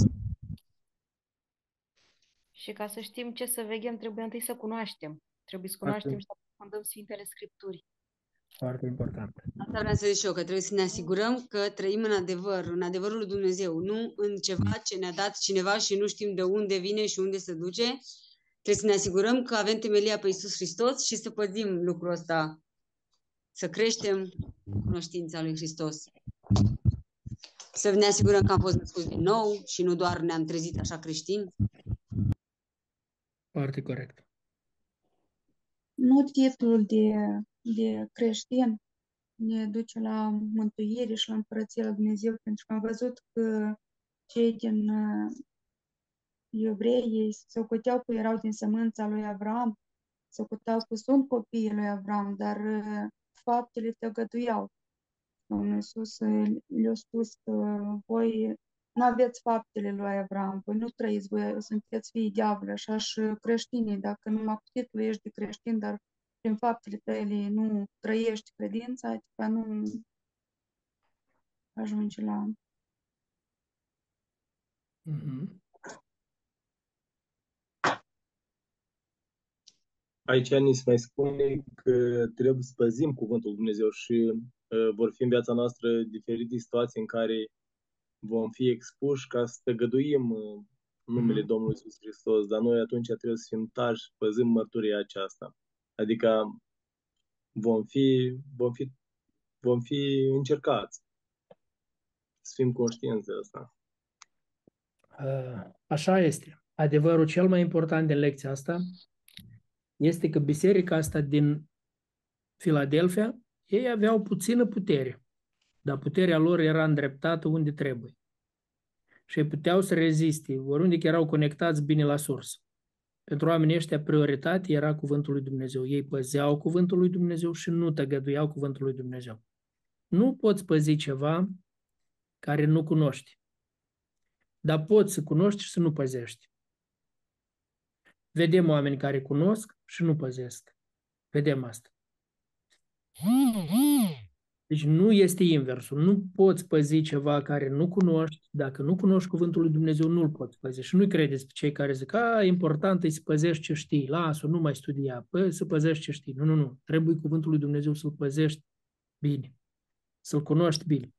Speaker 4: Și ca să știm ce să veghem, trebuie întâi să cunoaștem. Trebuie să
Speaker 1: Foarte-
Speaker 4: cunoaștem și să aprofundăm Sfintele Scripturi.
Speaker 1: Foarte important.
Speaker 3: Asta vreau să zic și eu, că trebuie să ne asigurăm că trăim în adevăr, în adevărul lui Dumnezeu, nu în ceva ce ne-a dat cineva și nu știm de unde vine și unde se duce. Trebuie să ne asigurăm că avem temelia pe Iisus Hristos și să păzim lucrul ăsta, să creștem cunoștința lui Hristos. Să ne asigurăm că am fost născuți din nou și nu doar ne-am trezit așa creștini.
Speaker 1: Foarte corect.
Speaker 18: Nu titlul de, de creștin ne duce la mântuire și la împărăția lui Dumnezeu, pentru că am văzut că cei din uh, evrei ei se socoteau că erau din sămânța lui Avram, se socoteau că sunt copiii lui Avram, dar uh, faptele tăgăduiau. Domnul Iisus uh, le-a spus că voi nu aveți faptele lui Avram, voi nu trăiți, voi sunteți fiii diavolului, așa și creștinii, dacă numai cu titlul ești de creștin, dar prin faptele tale nu trăiești credința, adică nu ajungi la
Speaker 1: Mhm.
Speaker 7: Aici ni se mai spune că trebuie să păzim cuvântul lui Dumnezeu și uh, vor fi în viața noastră diferite situații în care vom fi expuși ca să tăgăduim uh, numele
Speaker 1: Mhm.
Speaker 7: Domnului Iisus Hristos, dar noi atunci trebuie să fim tari și păzim mărturia aceasta. Adică vom fi, vom fi, vom fi încercați să fim conștienți de asta.
Speaker 1: Uh, Așa este. Adevărul cel mai important din lecția asta este că biserica asta din Filadelfia, ei aveau puțină putere, dar puterea lor era îndreptată unde trebuie. Și ei puteau să reziste, oriunde că erau conectați bine la sursă. Pentru oamenii ăștia, prioritate era cuvântul lui Dumnezeu. Ei păzeau cuvântul lui Dumnezeu și nu tăgăduiau cuvântul lui Dumnezeu. Nu poți păzi ceva care nu cunoști. Dar poți să cunoști și să nu păzești. Vedem oameni care cunosc și nu păzesc. Vedem asta. Deci nu este inversul. Nu poți păzi ceva care nu cunoști. Dacă nu cunoști cuvântul lui Dumnezeu, nu-l poți păzi. Și nu-i credeți pe cei care zic, a, important e să păzești ce știi. Lasă, nu mai studia. Păi, să păzești ce știi. Nu, nu, nu. Trebuie cuvântul lui Dumnezeu să-l păzești bine. Să-l cunoști bine.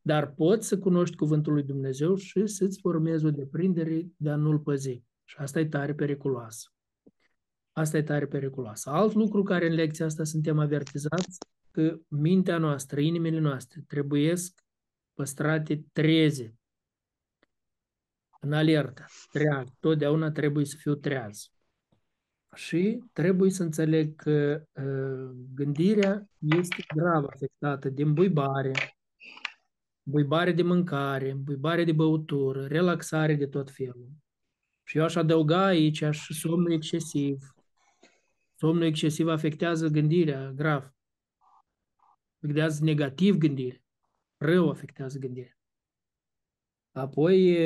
Speaker 1: Dar poți să cunoști cuvântul lui Dumnezeu și să-ți formezi o deprindere de a nu-l păzi. Și asta e tare periculoasă. Asta e tare periculoasă. Alt lucru care în lecția asta suntem avertizați, că mintea noastră, inimile noastre trebuiesc păstrate treze, în alertă, treaz. Totdeauna trebuie să fiu treaz. Și trebuie să înțeleg că uh, gândirea este grav afectată de îmbuibare, buibare de mâncare, buibare de băutură, relaxare de tot felul. Și eu aș adăuga aici și somnul excesiv. Somnul excesiv afectează gândirea grav. Afectează negativ gândirea. Rău afectează gândirea. Apoi,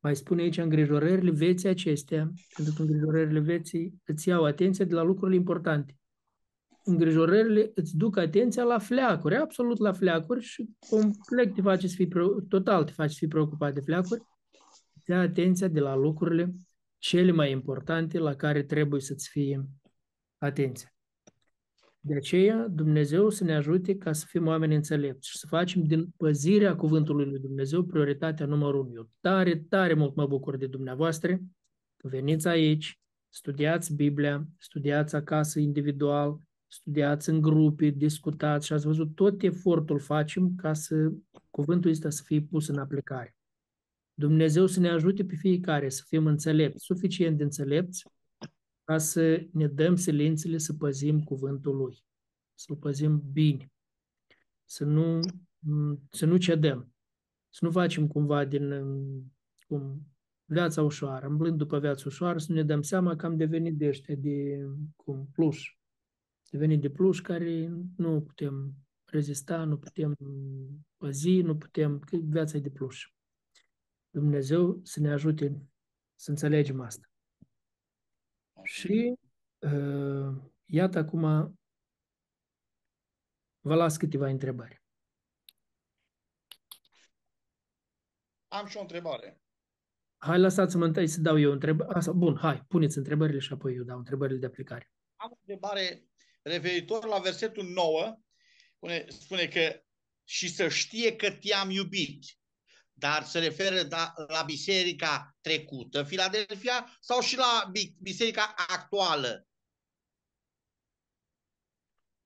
Speaker 1: mai spune aici, îngrijorările vieții acestea, pentru că îngrijorările vieții îți iau atenția de la lucrurile importante. Îngrijorările îți duc atenția la fleacuri, absolut la fleacuri și complet te face să fii, total te face să fii preocupat de fleacuri, îți ia atenția de la lucrurile cele mai importante la care trebuie să-ți fie atenția. De aceea, Dumnezeu să ne ajute ca să fim oameni înțelepți și să facem din păzirea cuvântului lui Dumnezeu prioritatea numărul unu. Eu tare, tare mult mă bucur de dumneavoastră că veniți aici, studiați Biblia, studiați acasă individual, studiați în grupe, discutați și ați văzut tot efortul facem ca să cuvântul ăsta să fie pus în aplicare. Dumnezeu să ne ajute pe fiecare să fim înțelepți, suficient de înțelepți, ca să ne dăm silințele să păzim cuvântul Lui, să-L păzim bine, să nu, să nu cedăm, să nu facem cumva din cum, viața ușoară, îmblând după viața ușoară, să ne dăm seama că am devenit de ăștia de cum, pluș, devenit de pluș care nu putem rezista, nu putem păzi, nu putem, că viața e de pluș. Dumnezeu să ne ajute să înțelegem asta. Și uh, iată acum vă las câteva întrebări.
Speaker 8: Am și o întrebare.
Speaker 1: Hai, lăsați-mă întâi să dau eu întrebări. Asta, bun, hai, puneți întrebările și apoi eu dau întrebările de aplicare.
Speaker 8: Am o întrebare referitor la versetul 9. Spune, spune că și să știe că te-am iubit dar se referă da, la biserica trecută, Filadelfia, sau și la biserica actuală,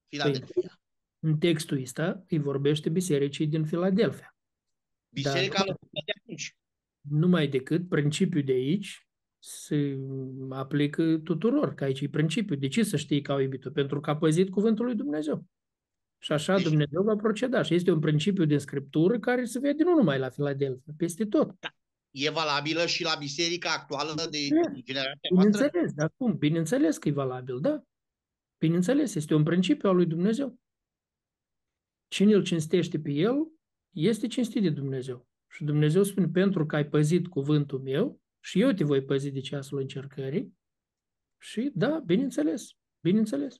Speaker 8: Filadelfia?
Speaker 1: Păi, în textul ăsta îi vorbește bisericii din Filadelfia.
Speaker 8: Biserica dar, de atunci.
Speaker 1: Numai decât principiul de aici se aplică tuturor, că aici e principiul. De ce să știi că au iubit-o? Pentru că a păzit cuvântul lui Dumnezeu. Și așa deci, Dumnezeu va proceda. Și este un principiu din Scriptură care se vede nu numai la Filadelfia, peste tot.
Speaker 8: Da. E valabilă și la biserica actuală de
Speaker 1: e.
Speaker 8: generația
Speaker 1: noastră?
Speaker 8: Bineînțeles,
Speaker 1: dar cum? Bineînțeles că e valabil, da. Bineînțeles, este un principiu al lui Dumnezeu. Cine îl cinstește pe el, este cinstit de Dumnezeu. Și Dumnezeu spune, pentru că ai păzit cuvântul meu și eu te voi păzi de ceasul încercării. Și da, bineînțeles, bineînțeles.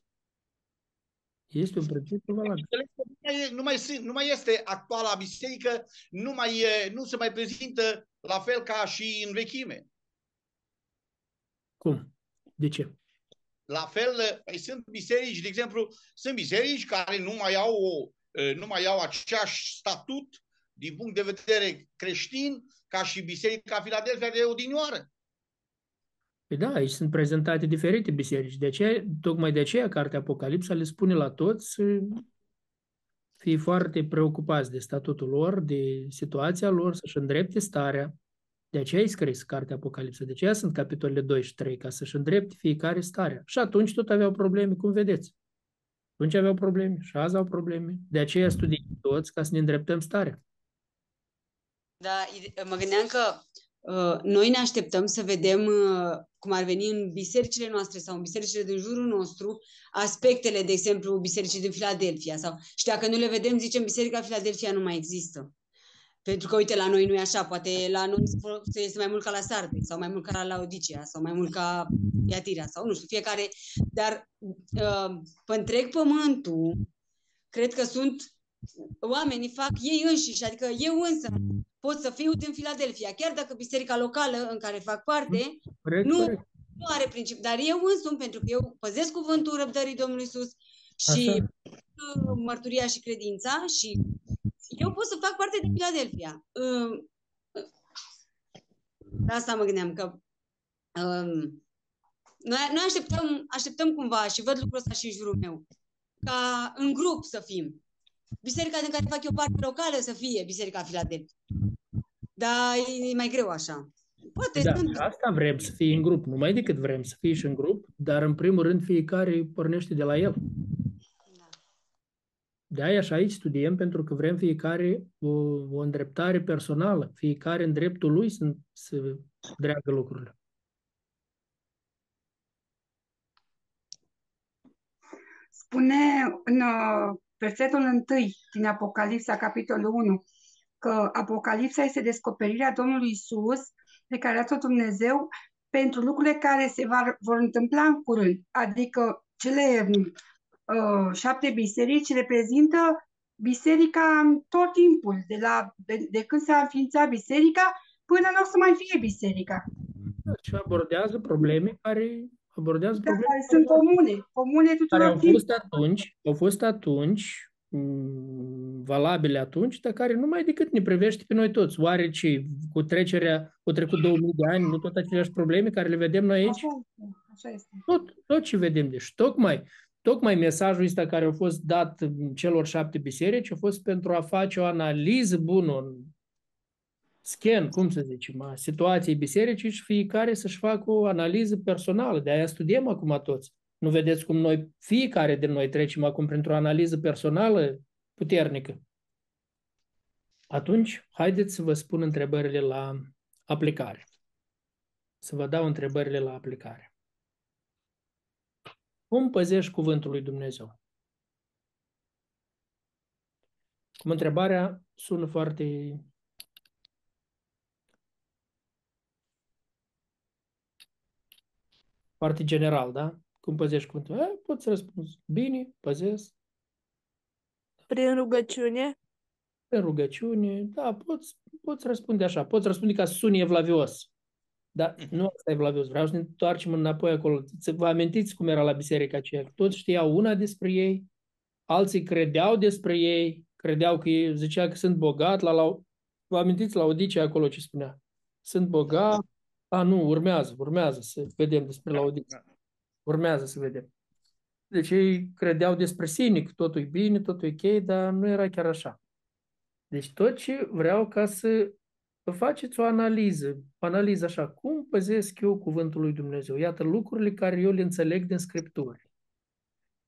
Speaker 1: Este un principiu valabil.
Speaker 8: Nu mai, nu, mai, sunt- nu mai este actuala biserică, nu, mai, e- nu se mai prezintă la fel ca și în vechime.
Speaker 1: Cum? De ce?
Speaker 8: La fel, păi sunt biserici, de exemplu, sunt biserici care nu mai au, o, nu mai au aceeași statut din punct de vedere creștin ca și Biserica Filadelfia de odinioară.
Speaker 1: Păi da, aici sunt prezentate diferite biserici. De aceea, tocmai de aceea, Cartea Apocalipsa le spune la toți să fie foarte preocupați de statutul lor, de situația lor, să-și îndrepte starea. De aceea e scris Cartea Apocalipsa. De aceea sunt capitolele 2 și 3, ca să-și îndrepte fiecare starea. Și atunci tot aveau probleme, cum vedeți. Atunci aveau probleme și azi au probleme. De aceea studiem toți ca să ne îndreptăm starea.
Speaker 3: Da, ide- mă gândeam că uh, noi ne așteptăm să vedem uh, cum ar veni în bisericile noastre sau în bisericile din jurul nostru aspectele, de exemplu, bisericii din Filadelfia. Sau, și dacă nu le vedem, zicem, Biserica Filadelfia nu mai există. Pentru că, uite, la noi nu e așa. Poate la noi se fo- se este mai mult ca la Sarde, sau mai mult ca la Laodicea, sau mai mult ca Iatira, sau nu știu, fiecare. Dar uh, pe întreg pământul, cred că sunt oamenii fac ei înșiși, adică eu însă pot să fiu din Filadelfia, chiar dacă biserica locală în care fac parte
Speaker 1: Corect,
Speaker 3: nu,
Speaker 1: corect.
Speaker 3: nu are principiu, dar eu însumi, pentru că eu păzesc cuvântul răbdării Domnului Isus și
Speaker 1: Așa.
Speaker 3: uh, mărturia și credința și eu pot să fac parte din Filadelfia. Uh, uh, La asta mă gândeam, că um, noi, noi așteptăm, așteptăm cumva și văd lucrul ăsta și în jurul meu, ca în grup să fim. Biserica din care fac eu parte locală să fie Biserica Filadelfia. Dar e mai greu așa. Poate
Speaker 1: Da,
Speaker 3: sunt
Speaker 1: și asta vrem să fie în grup. Numai decât vrem să fie și în grup, dar în primul rând fiecare pornește de la el. De aia și aici studiem, pentru că vrem fiecare o, o îndreptare personală, fiecare în dreptul lui să, să dreagă lucrurile.
Speaker 5: Spune în uh, versetul 1 din Apocalipsa, capitolul 1, că Apocalipsa este descoperirea Domnului Isus, pe care a tot Dumnezeu, pentru lucrurile care se va, vor întâmpla în curând. Adică cele uh, șapte biserici reprezintă biserica în tot timpul, de, la, de, de când s-a înființat biserica până nu o să mai fie biserica.
Speaker 1: Și abordează probleme care abordează
Speaker 5: Dar
Speaker 1: probleme
Speaker 5: care sunt comune, comune
Speaker 1: care
Speaker 5: tuturor
Speaker 1: au fost
Speaker 5: timpului.
Speaker 1: atunci, au fost atunci mm, valabile atunci, dar care numai decât ne privește pe noi toți. Oare ce, cu trecerea, au trecut 2000 de ani, nu tot aceleași probleme care le vedem noi aici?
Speaker 5: Așa este, așa este.
Speaker 1: Tot, tot ce vedem. Deci tocmai, tocmai mesajul ăsta care a fost dat celor șapte biserici a fost pentru a face o analiză bună, un scan, cum să zicem, a situației bisericii și fiecare să-și facă o analiză personală. De aia studiem acum toți. Nu vedeți cum noi, fiecare din noi trecem acum printr-o analiză personală puternică. Atunci, haideți să vă spun întrebările la aplicare. Să vă dau întrebările la aplicare. Cum păzești cuvântul lui Dumnezeu? Cum întrebarea sună foarte foarte general, da? Cum păzești cuvântul? E, poți să răspunzi. Bine, păzesc.
Speaker 19: Prin rugăciune?
Speaker 1: În rugăciune, da, poți, poți răspunde așa. Poți răspunde ca să suni evlavios. Dar nu asta e evlavios. Vreau să ne întoarcem înapoi acolo. Să vă amintiți cum era la biserica aceea. Toți știau una despre ei, alții credeau despre ei, credeau că ei zicea că sunt bogat. La, la, vă amintiți la Odicea acolo ce spunea? Sunt bogat. A, nu, urmează, urmează să vedem despre la Odicea. Urmează să vedem. Deci ei credeau despre sine că totul e bine, totul e ok, dar nu era chiar așa. Deci tot ce vreau ca să faceți o analiză, o analiză așa, cum păzesc eu cuvântul lui Dumnezeu? Iată lucrurile care eu le înțeleg din Scripturi.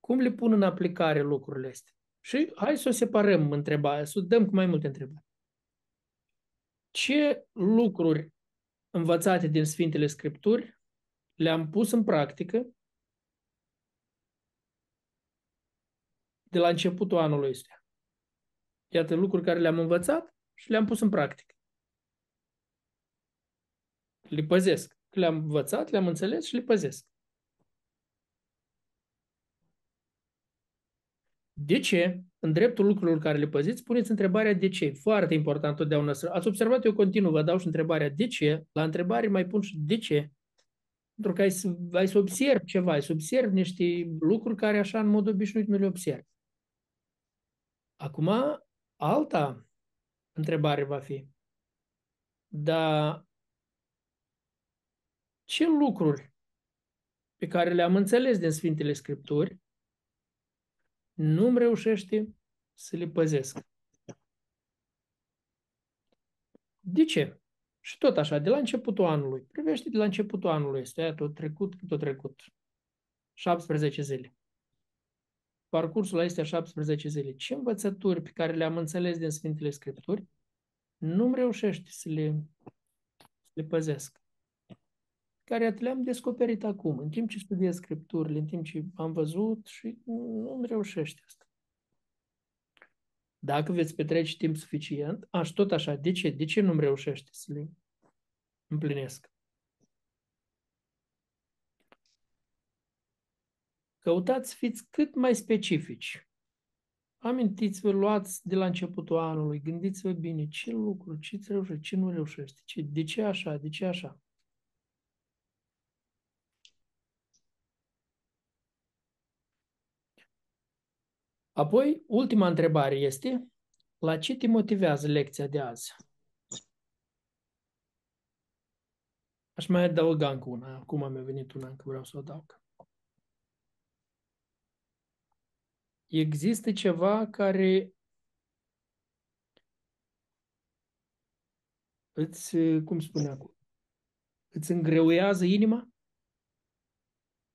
Speaker 1: Cum le pun în aplicare lucrurile astea? Și hai să o separăm întrebarea, să o dăm cu mai multe întrebări. Ce lucruri învățate din Sfintele Scripturi le-am pus în practică de la începutul anului ăsta? Iată lucruri care le-am învățat și le-am pus în practică. Le păzesc. Le-am învățat, le-am înțeles și le păzesc. De ce? În dreptul lucrurilor care le păziți, puneți întrebarea de ce. Foarte important totdeauna să... Ați observat, eu continuu, vă dau și întrebarea de ce. La întrebare mai pun și de ce. Pentru că ai să, ai să observi ceva, ai să observi niște lucruri care așa în mod obișnuit nu le observi. Acum, alta întrebare va fi. Dar ce lucruri pe care le-am înțeles din Sfintele Scripturi nu-mi reușește să le păzesc. De ce? Și tot așa, de la începutul anului. Privește de la începutul anului. Este tot trecut, tot trecut. 17 zile. Parcursul este 17 zile. Ce învățături pe care le-am înțeles din Sfintele Scripturi nu-mi reușește să le, să le păzesc. Care le-am descoperit acum, în timp ce studiez Scripturile, în timp ce am văzut și nu-mi reușește asta. Dacă veți petrece timp suficient, aș tot așa, de ce? De ce nu-mi reușește să le împlinesc? Căutați fiți cât mai specifici. Amintiți-vă, luați de la începutul anului, gândiți-vă bine ce lucru, ce reușește, ce nu reușește, ce, de ce așa, de ce așa. Apoi, ultima întrebare este, la ce te motivează lecția de azi? Aș mai adăuga încă una. Acum mi-a venit una, încă vreau să o adaug. Există ceva care îți, cum spune acum, îți îngreuiază inima?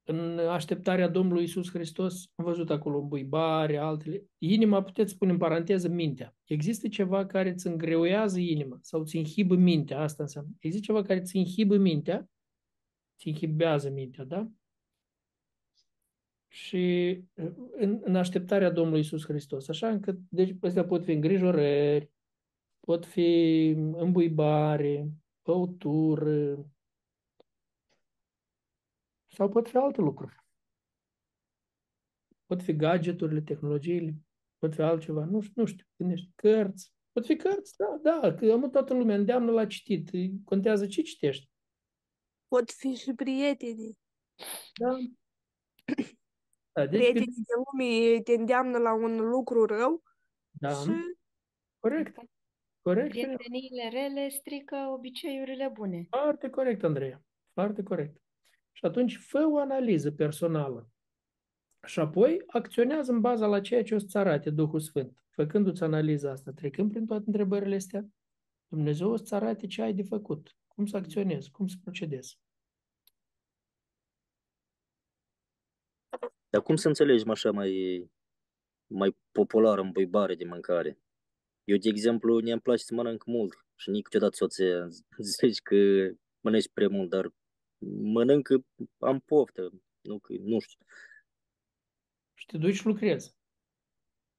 Speaker 1: în așteptarea Domnului Isus Hristos, am văzut acolo buibare, altele. Inima, puteți spune în paranteză, mintea. Există ceva care îți îngreuiază inima sau îți inhibă mintea, asta înseamnă. Există ceva care îți inhibă mintea, îți inhibează mintea, da? Și în, în așteptarea Domnului Isus Hristos, așa încât, deci, astea pot fi îngrijorări, pot fi îmbuibare, băutură, sau pot fi alte lucruri. Pot fi gadgeturile, tehnologiile, pot fi altceva, nu știu, nu știu, gândești, cărți, pot fi cărți, da, da, că am toată lumea îndeamnă la citit, contează ce citești.
Speaker 19: Pot fi și prietenii.
Speaker 1: Da. Da deci
Speaker 19: prietenii de lume te îndeamnă la un lucru rău
Speaker 1: da.
Speaker 19: și...
Speaker 1: Corect. Corect.
Speaker 4: Prieteniile rele strică obiceiurile bune.
Speaker 1: Foarte corect, Andreea. Foarte corect. Și atunci fă o analiză personală. Și apoi acționează în baza la ceea ce o să-ți arate Duhul Sfânt. Făcându-ți analiza asta, trecând prin toate întrebările astea, Dumnezeu o să-ți arate ce ai de făcut, cum să acționezi, cum să procedezi.
Speaker 13: Dar cum să înțelegem așa mai, mai popular în băibare de mâncare? Eu, de exemplu, ne-mi place să mănânc mult și niciodată soția *laughs* zici că mănânci prea mult, dar mănânc, am poftă, nu, nu știu.
Speaker 1: Și te duci și lucrezi.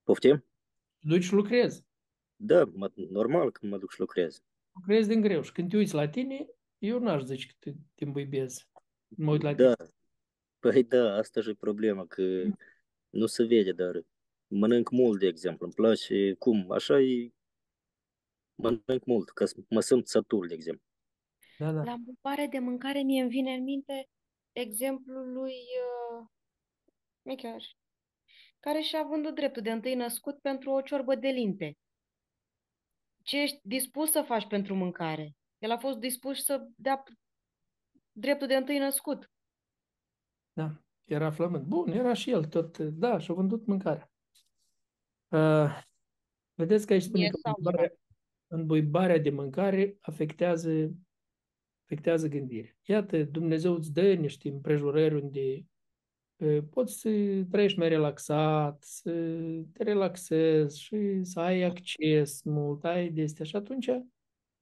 Speaker 13: Poftim?
Speaker 1: Te duci și lucrezi.
Speaker 13: Da, mă, normal că mă duc și lucrez.
Speaker 1: Lucrezi din greu și când te uiți la tine, eu n-aș zice că te, te îmbuibezi. Mă uit la
Speaker 13: da.
Speaker 1: tine.
Speaker 13: Păi da, asta e problema, că nu se vede, dar mănânc mult, de exemplu, îmi place, cum, așa e, mănânc mult, ca să mă simt satul, de exemplu.
Speaker 1: Da, da.
Speaker 4: La mâncare de mâncare mie îmi vine în minte exemplul lui uh, Micheaș, care și-a vândut dreptul de întâi născut pentru o ciorbă de linte. Ce ești dispus să faci pentru mâncare? El a fost dispus să dea dreptul de întâi născut.
Speaker 1: Da, era flământ. Bun, era și el tot, da, și-a vândut mâncarea. Uh, vedeți că aici spune
Speaker 4: E
Speaker 1: că
Speaker 4: sau
Speaker 1: îmbuibarea, îmbuibarea de mâncare afectează afectează gândirea. Iată, Dumnezeu îți dă niște împrejurări unde poți să trăiești mai relaxat, să te relaxezi și să ai acces mult, ai de astea. Și atunci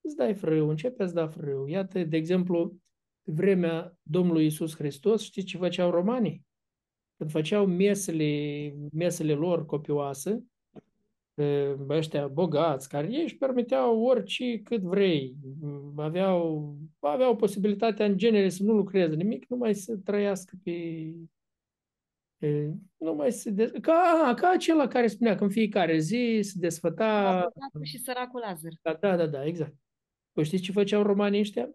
Speaker 1: îți dai frâu, începe să da frâu. Iată, de exemplu, vremea Domnului Isus Hristos, știți ce făceau romanii? Când făceau mesele, mesele lor copioase, ăștia bogați, care ei își permiteau orice cât vrei. Aveau, aveau posibilitatea în genere să nu lucreze nimic, numai să trăiască pe, E, nu mai se de... ca, ca acela care spunea că în fiecare zi se desfăta...
Speaker 4: Bogatul și săracul Lazar.
Speaker 1: Da, da, da, da, exact. Păi știți ce făceau romanii ăștia?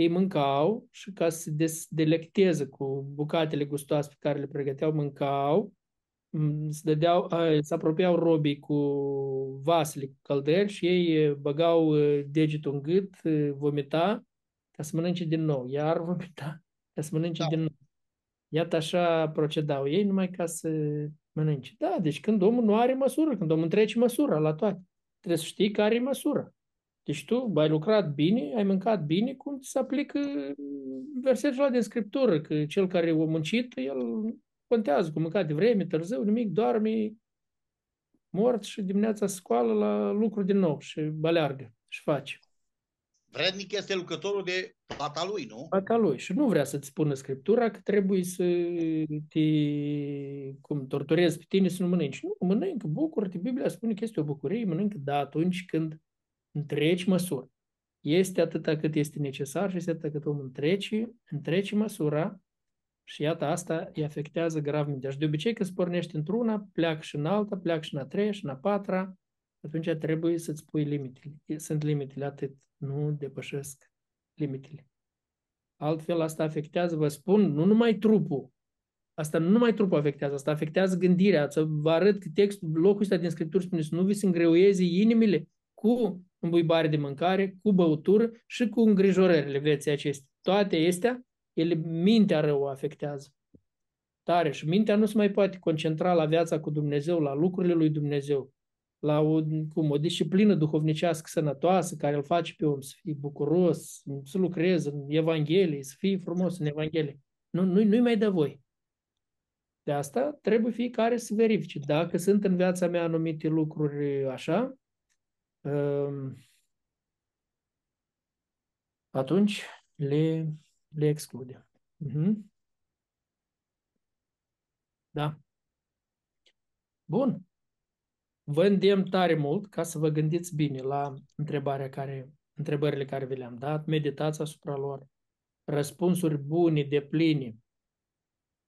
Speaker 1: Ei mâncau și ca să se des- delecteze cu bucatele gustoase pe care le pregăteau, mâncau, m, se dădeau, a, se apropiau robii cu vasele, cu căldări și ei e, băgau e, degetul în gât, e, vomita, ca să mănânce din nou, iar *laughs* vomita, ca să mănânce din nou. Iată așa procedau ei numai ca să mănânce. Da, deci când omul nu are măsură, când omul întrece măsura la toate, trebuie să știi care e măsura. Deci tu ai lucrat bine, ai mâncat bine, cum ți se aplică versetul ăla din Scriptură, că cel care a muncit, el contează, cu mâncat de vreme, târziu, nimic, doarme, mort și dimineața se scoală la lucru din nou și baleargă și face.
Speaker 8: Vrednic este lucrătorul de plata lui, nu?
Speaker 1: Plata lui. Și nu vrea să-ți spună Scriptura că trebuie să te cum, torturezi pe tine să nu mănânci. Nu, mănâncă, bucură-te. Biblia spune că este o bucurie, mănâncă, da, atunci când întreci măsură. Este atâta cât este necesar și este atâta cât omul întrece, întrece măsura și iată, asta îi afectează grav mintea. Și de obicei când pornești într-una, pleacă și în alta, pleacă și în a treia și în a patra, atunci trebuie să-ți pui limitele. Sunt limitele, atât. Nu depășesc limitele. Altfel, asta afectează, vă spun, nu numai trupul. Asta nu numai trupul afectează, asta afectează gândirea. Să vă arăt că textul, locul ăsta din Scriptură spune să nu vi se îngreuieze inimile cu îmbuibare de mâncare, cu băutură și cu îngrijorările vieții acestea. Toate acestea, ele, mintea rău o afectează. Tare. Și mintea nu se mai poate concentra la viața cu Dumnezeu, la lucrurile lui Dumnezeu, la o, cum, o disciplină duhovnicească sănătoasă care îl face pe om să fie bucuros, să lucreze în Evanghelie, să fie frumos în Evanghelie. Nu, nu, nu-i mai dă voi. De asta trebuie fiecare să verifice. Dacă sunt în viața mea anumite lucruri așa, atunci le, le exclude. Uh-huh. Da. Bun. Vă îndemn tare mult ca să vă gândiți bine la întrebarea care, întrebările care vi le-am dat, meditați asupra lor, răspunsuri bune, de pline,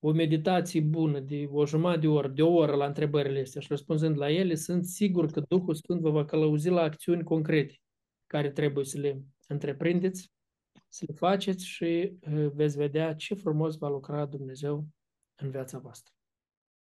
Speaker 1: o meditație bună de o jumătate de oră, de o oră la întrebările astea și răspunzând la ele, sunt sigur că Duhul Sfânt vă va călăuzi la acțiuni concrete care trebuie să le întreprindeți, să le faceți și veți vedea ce frumos va lucra Dumnezeu în viața voastră.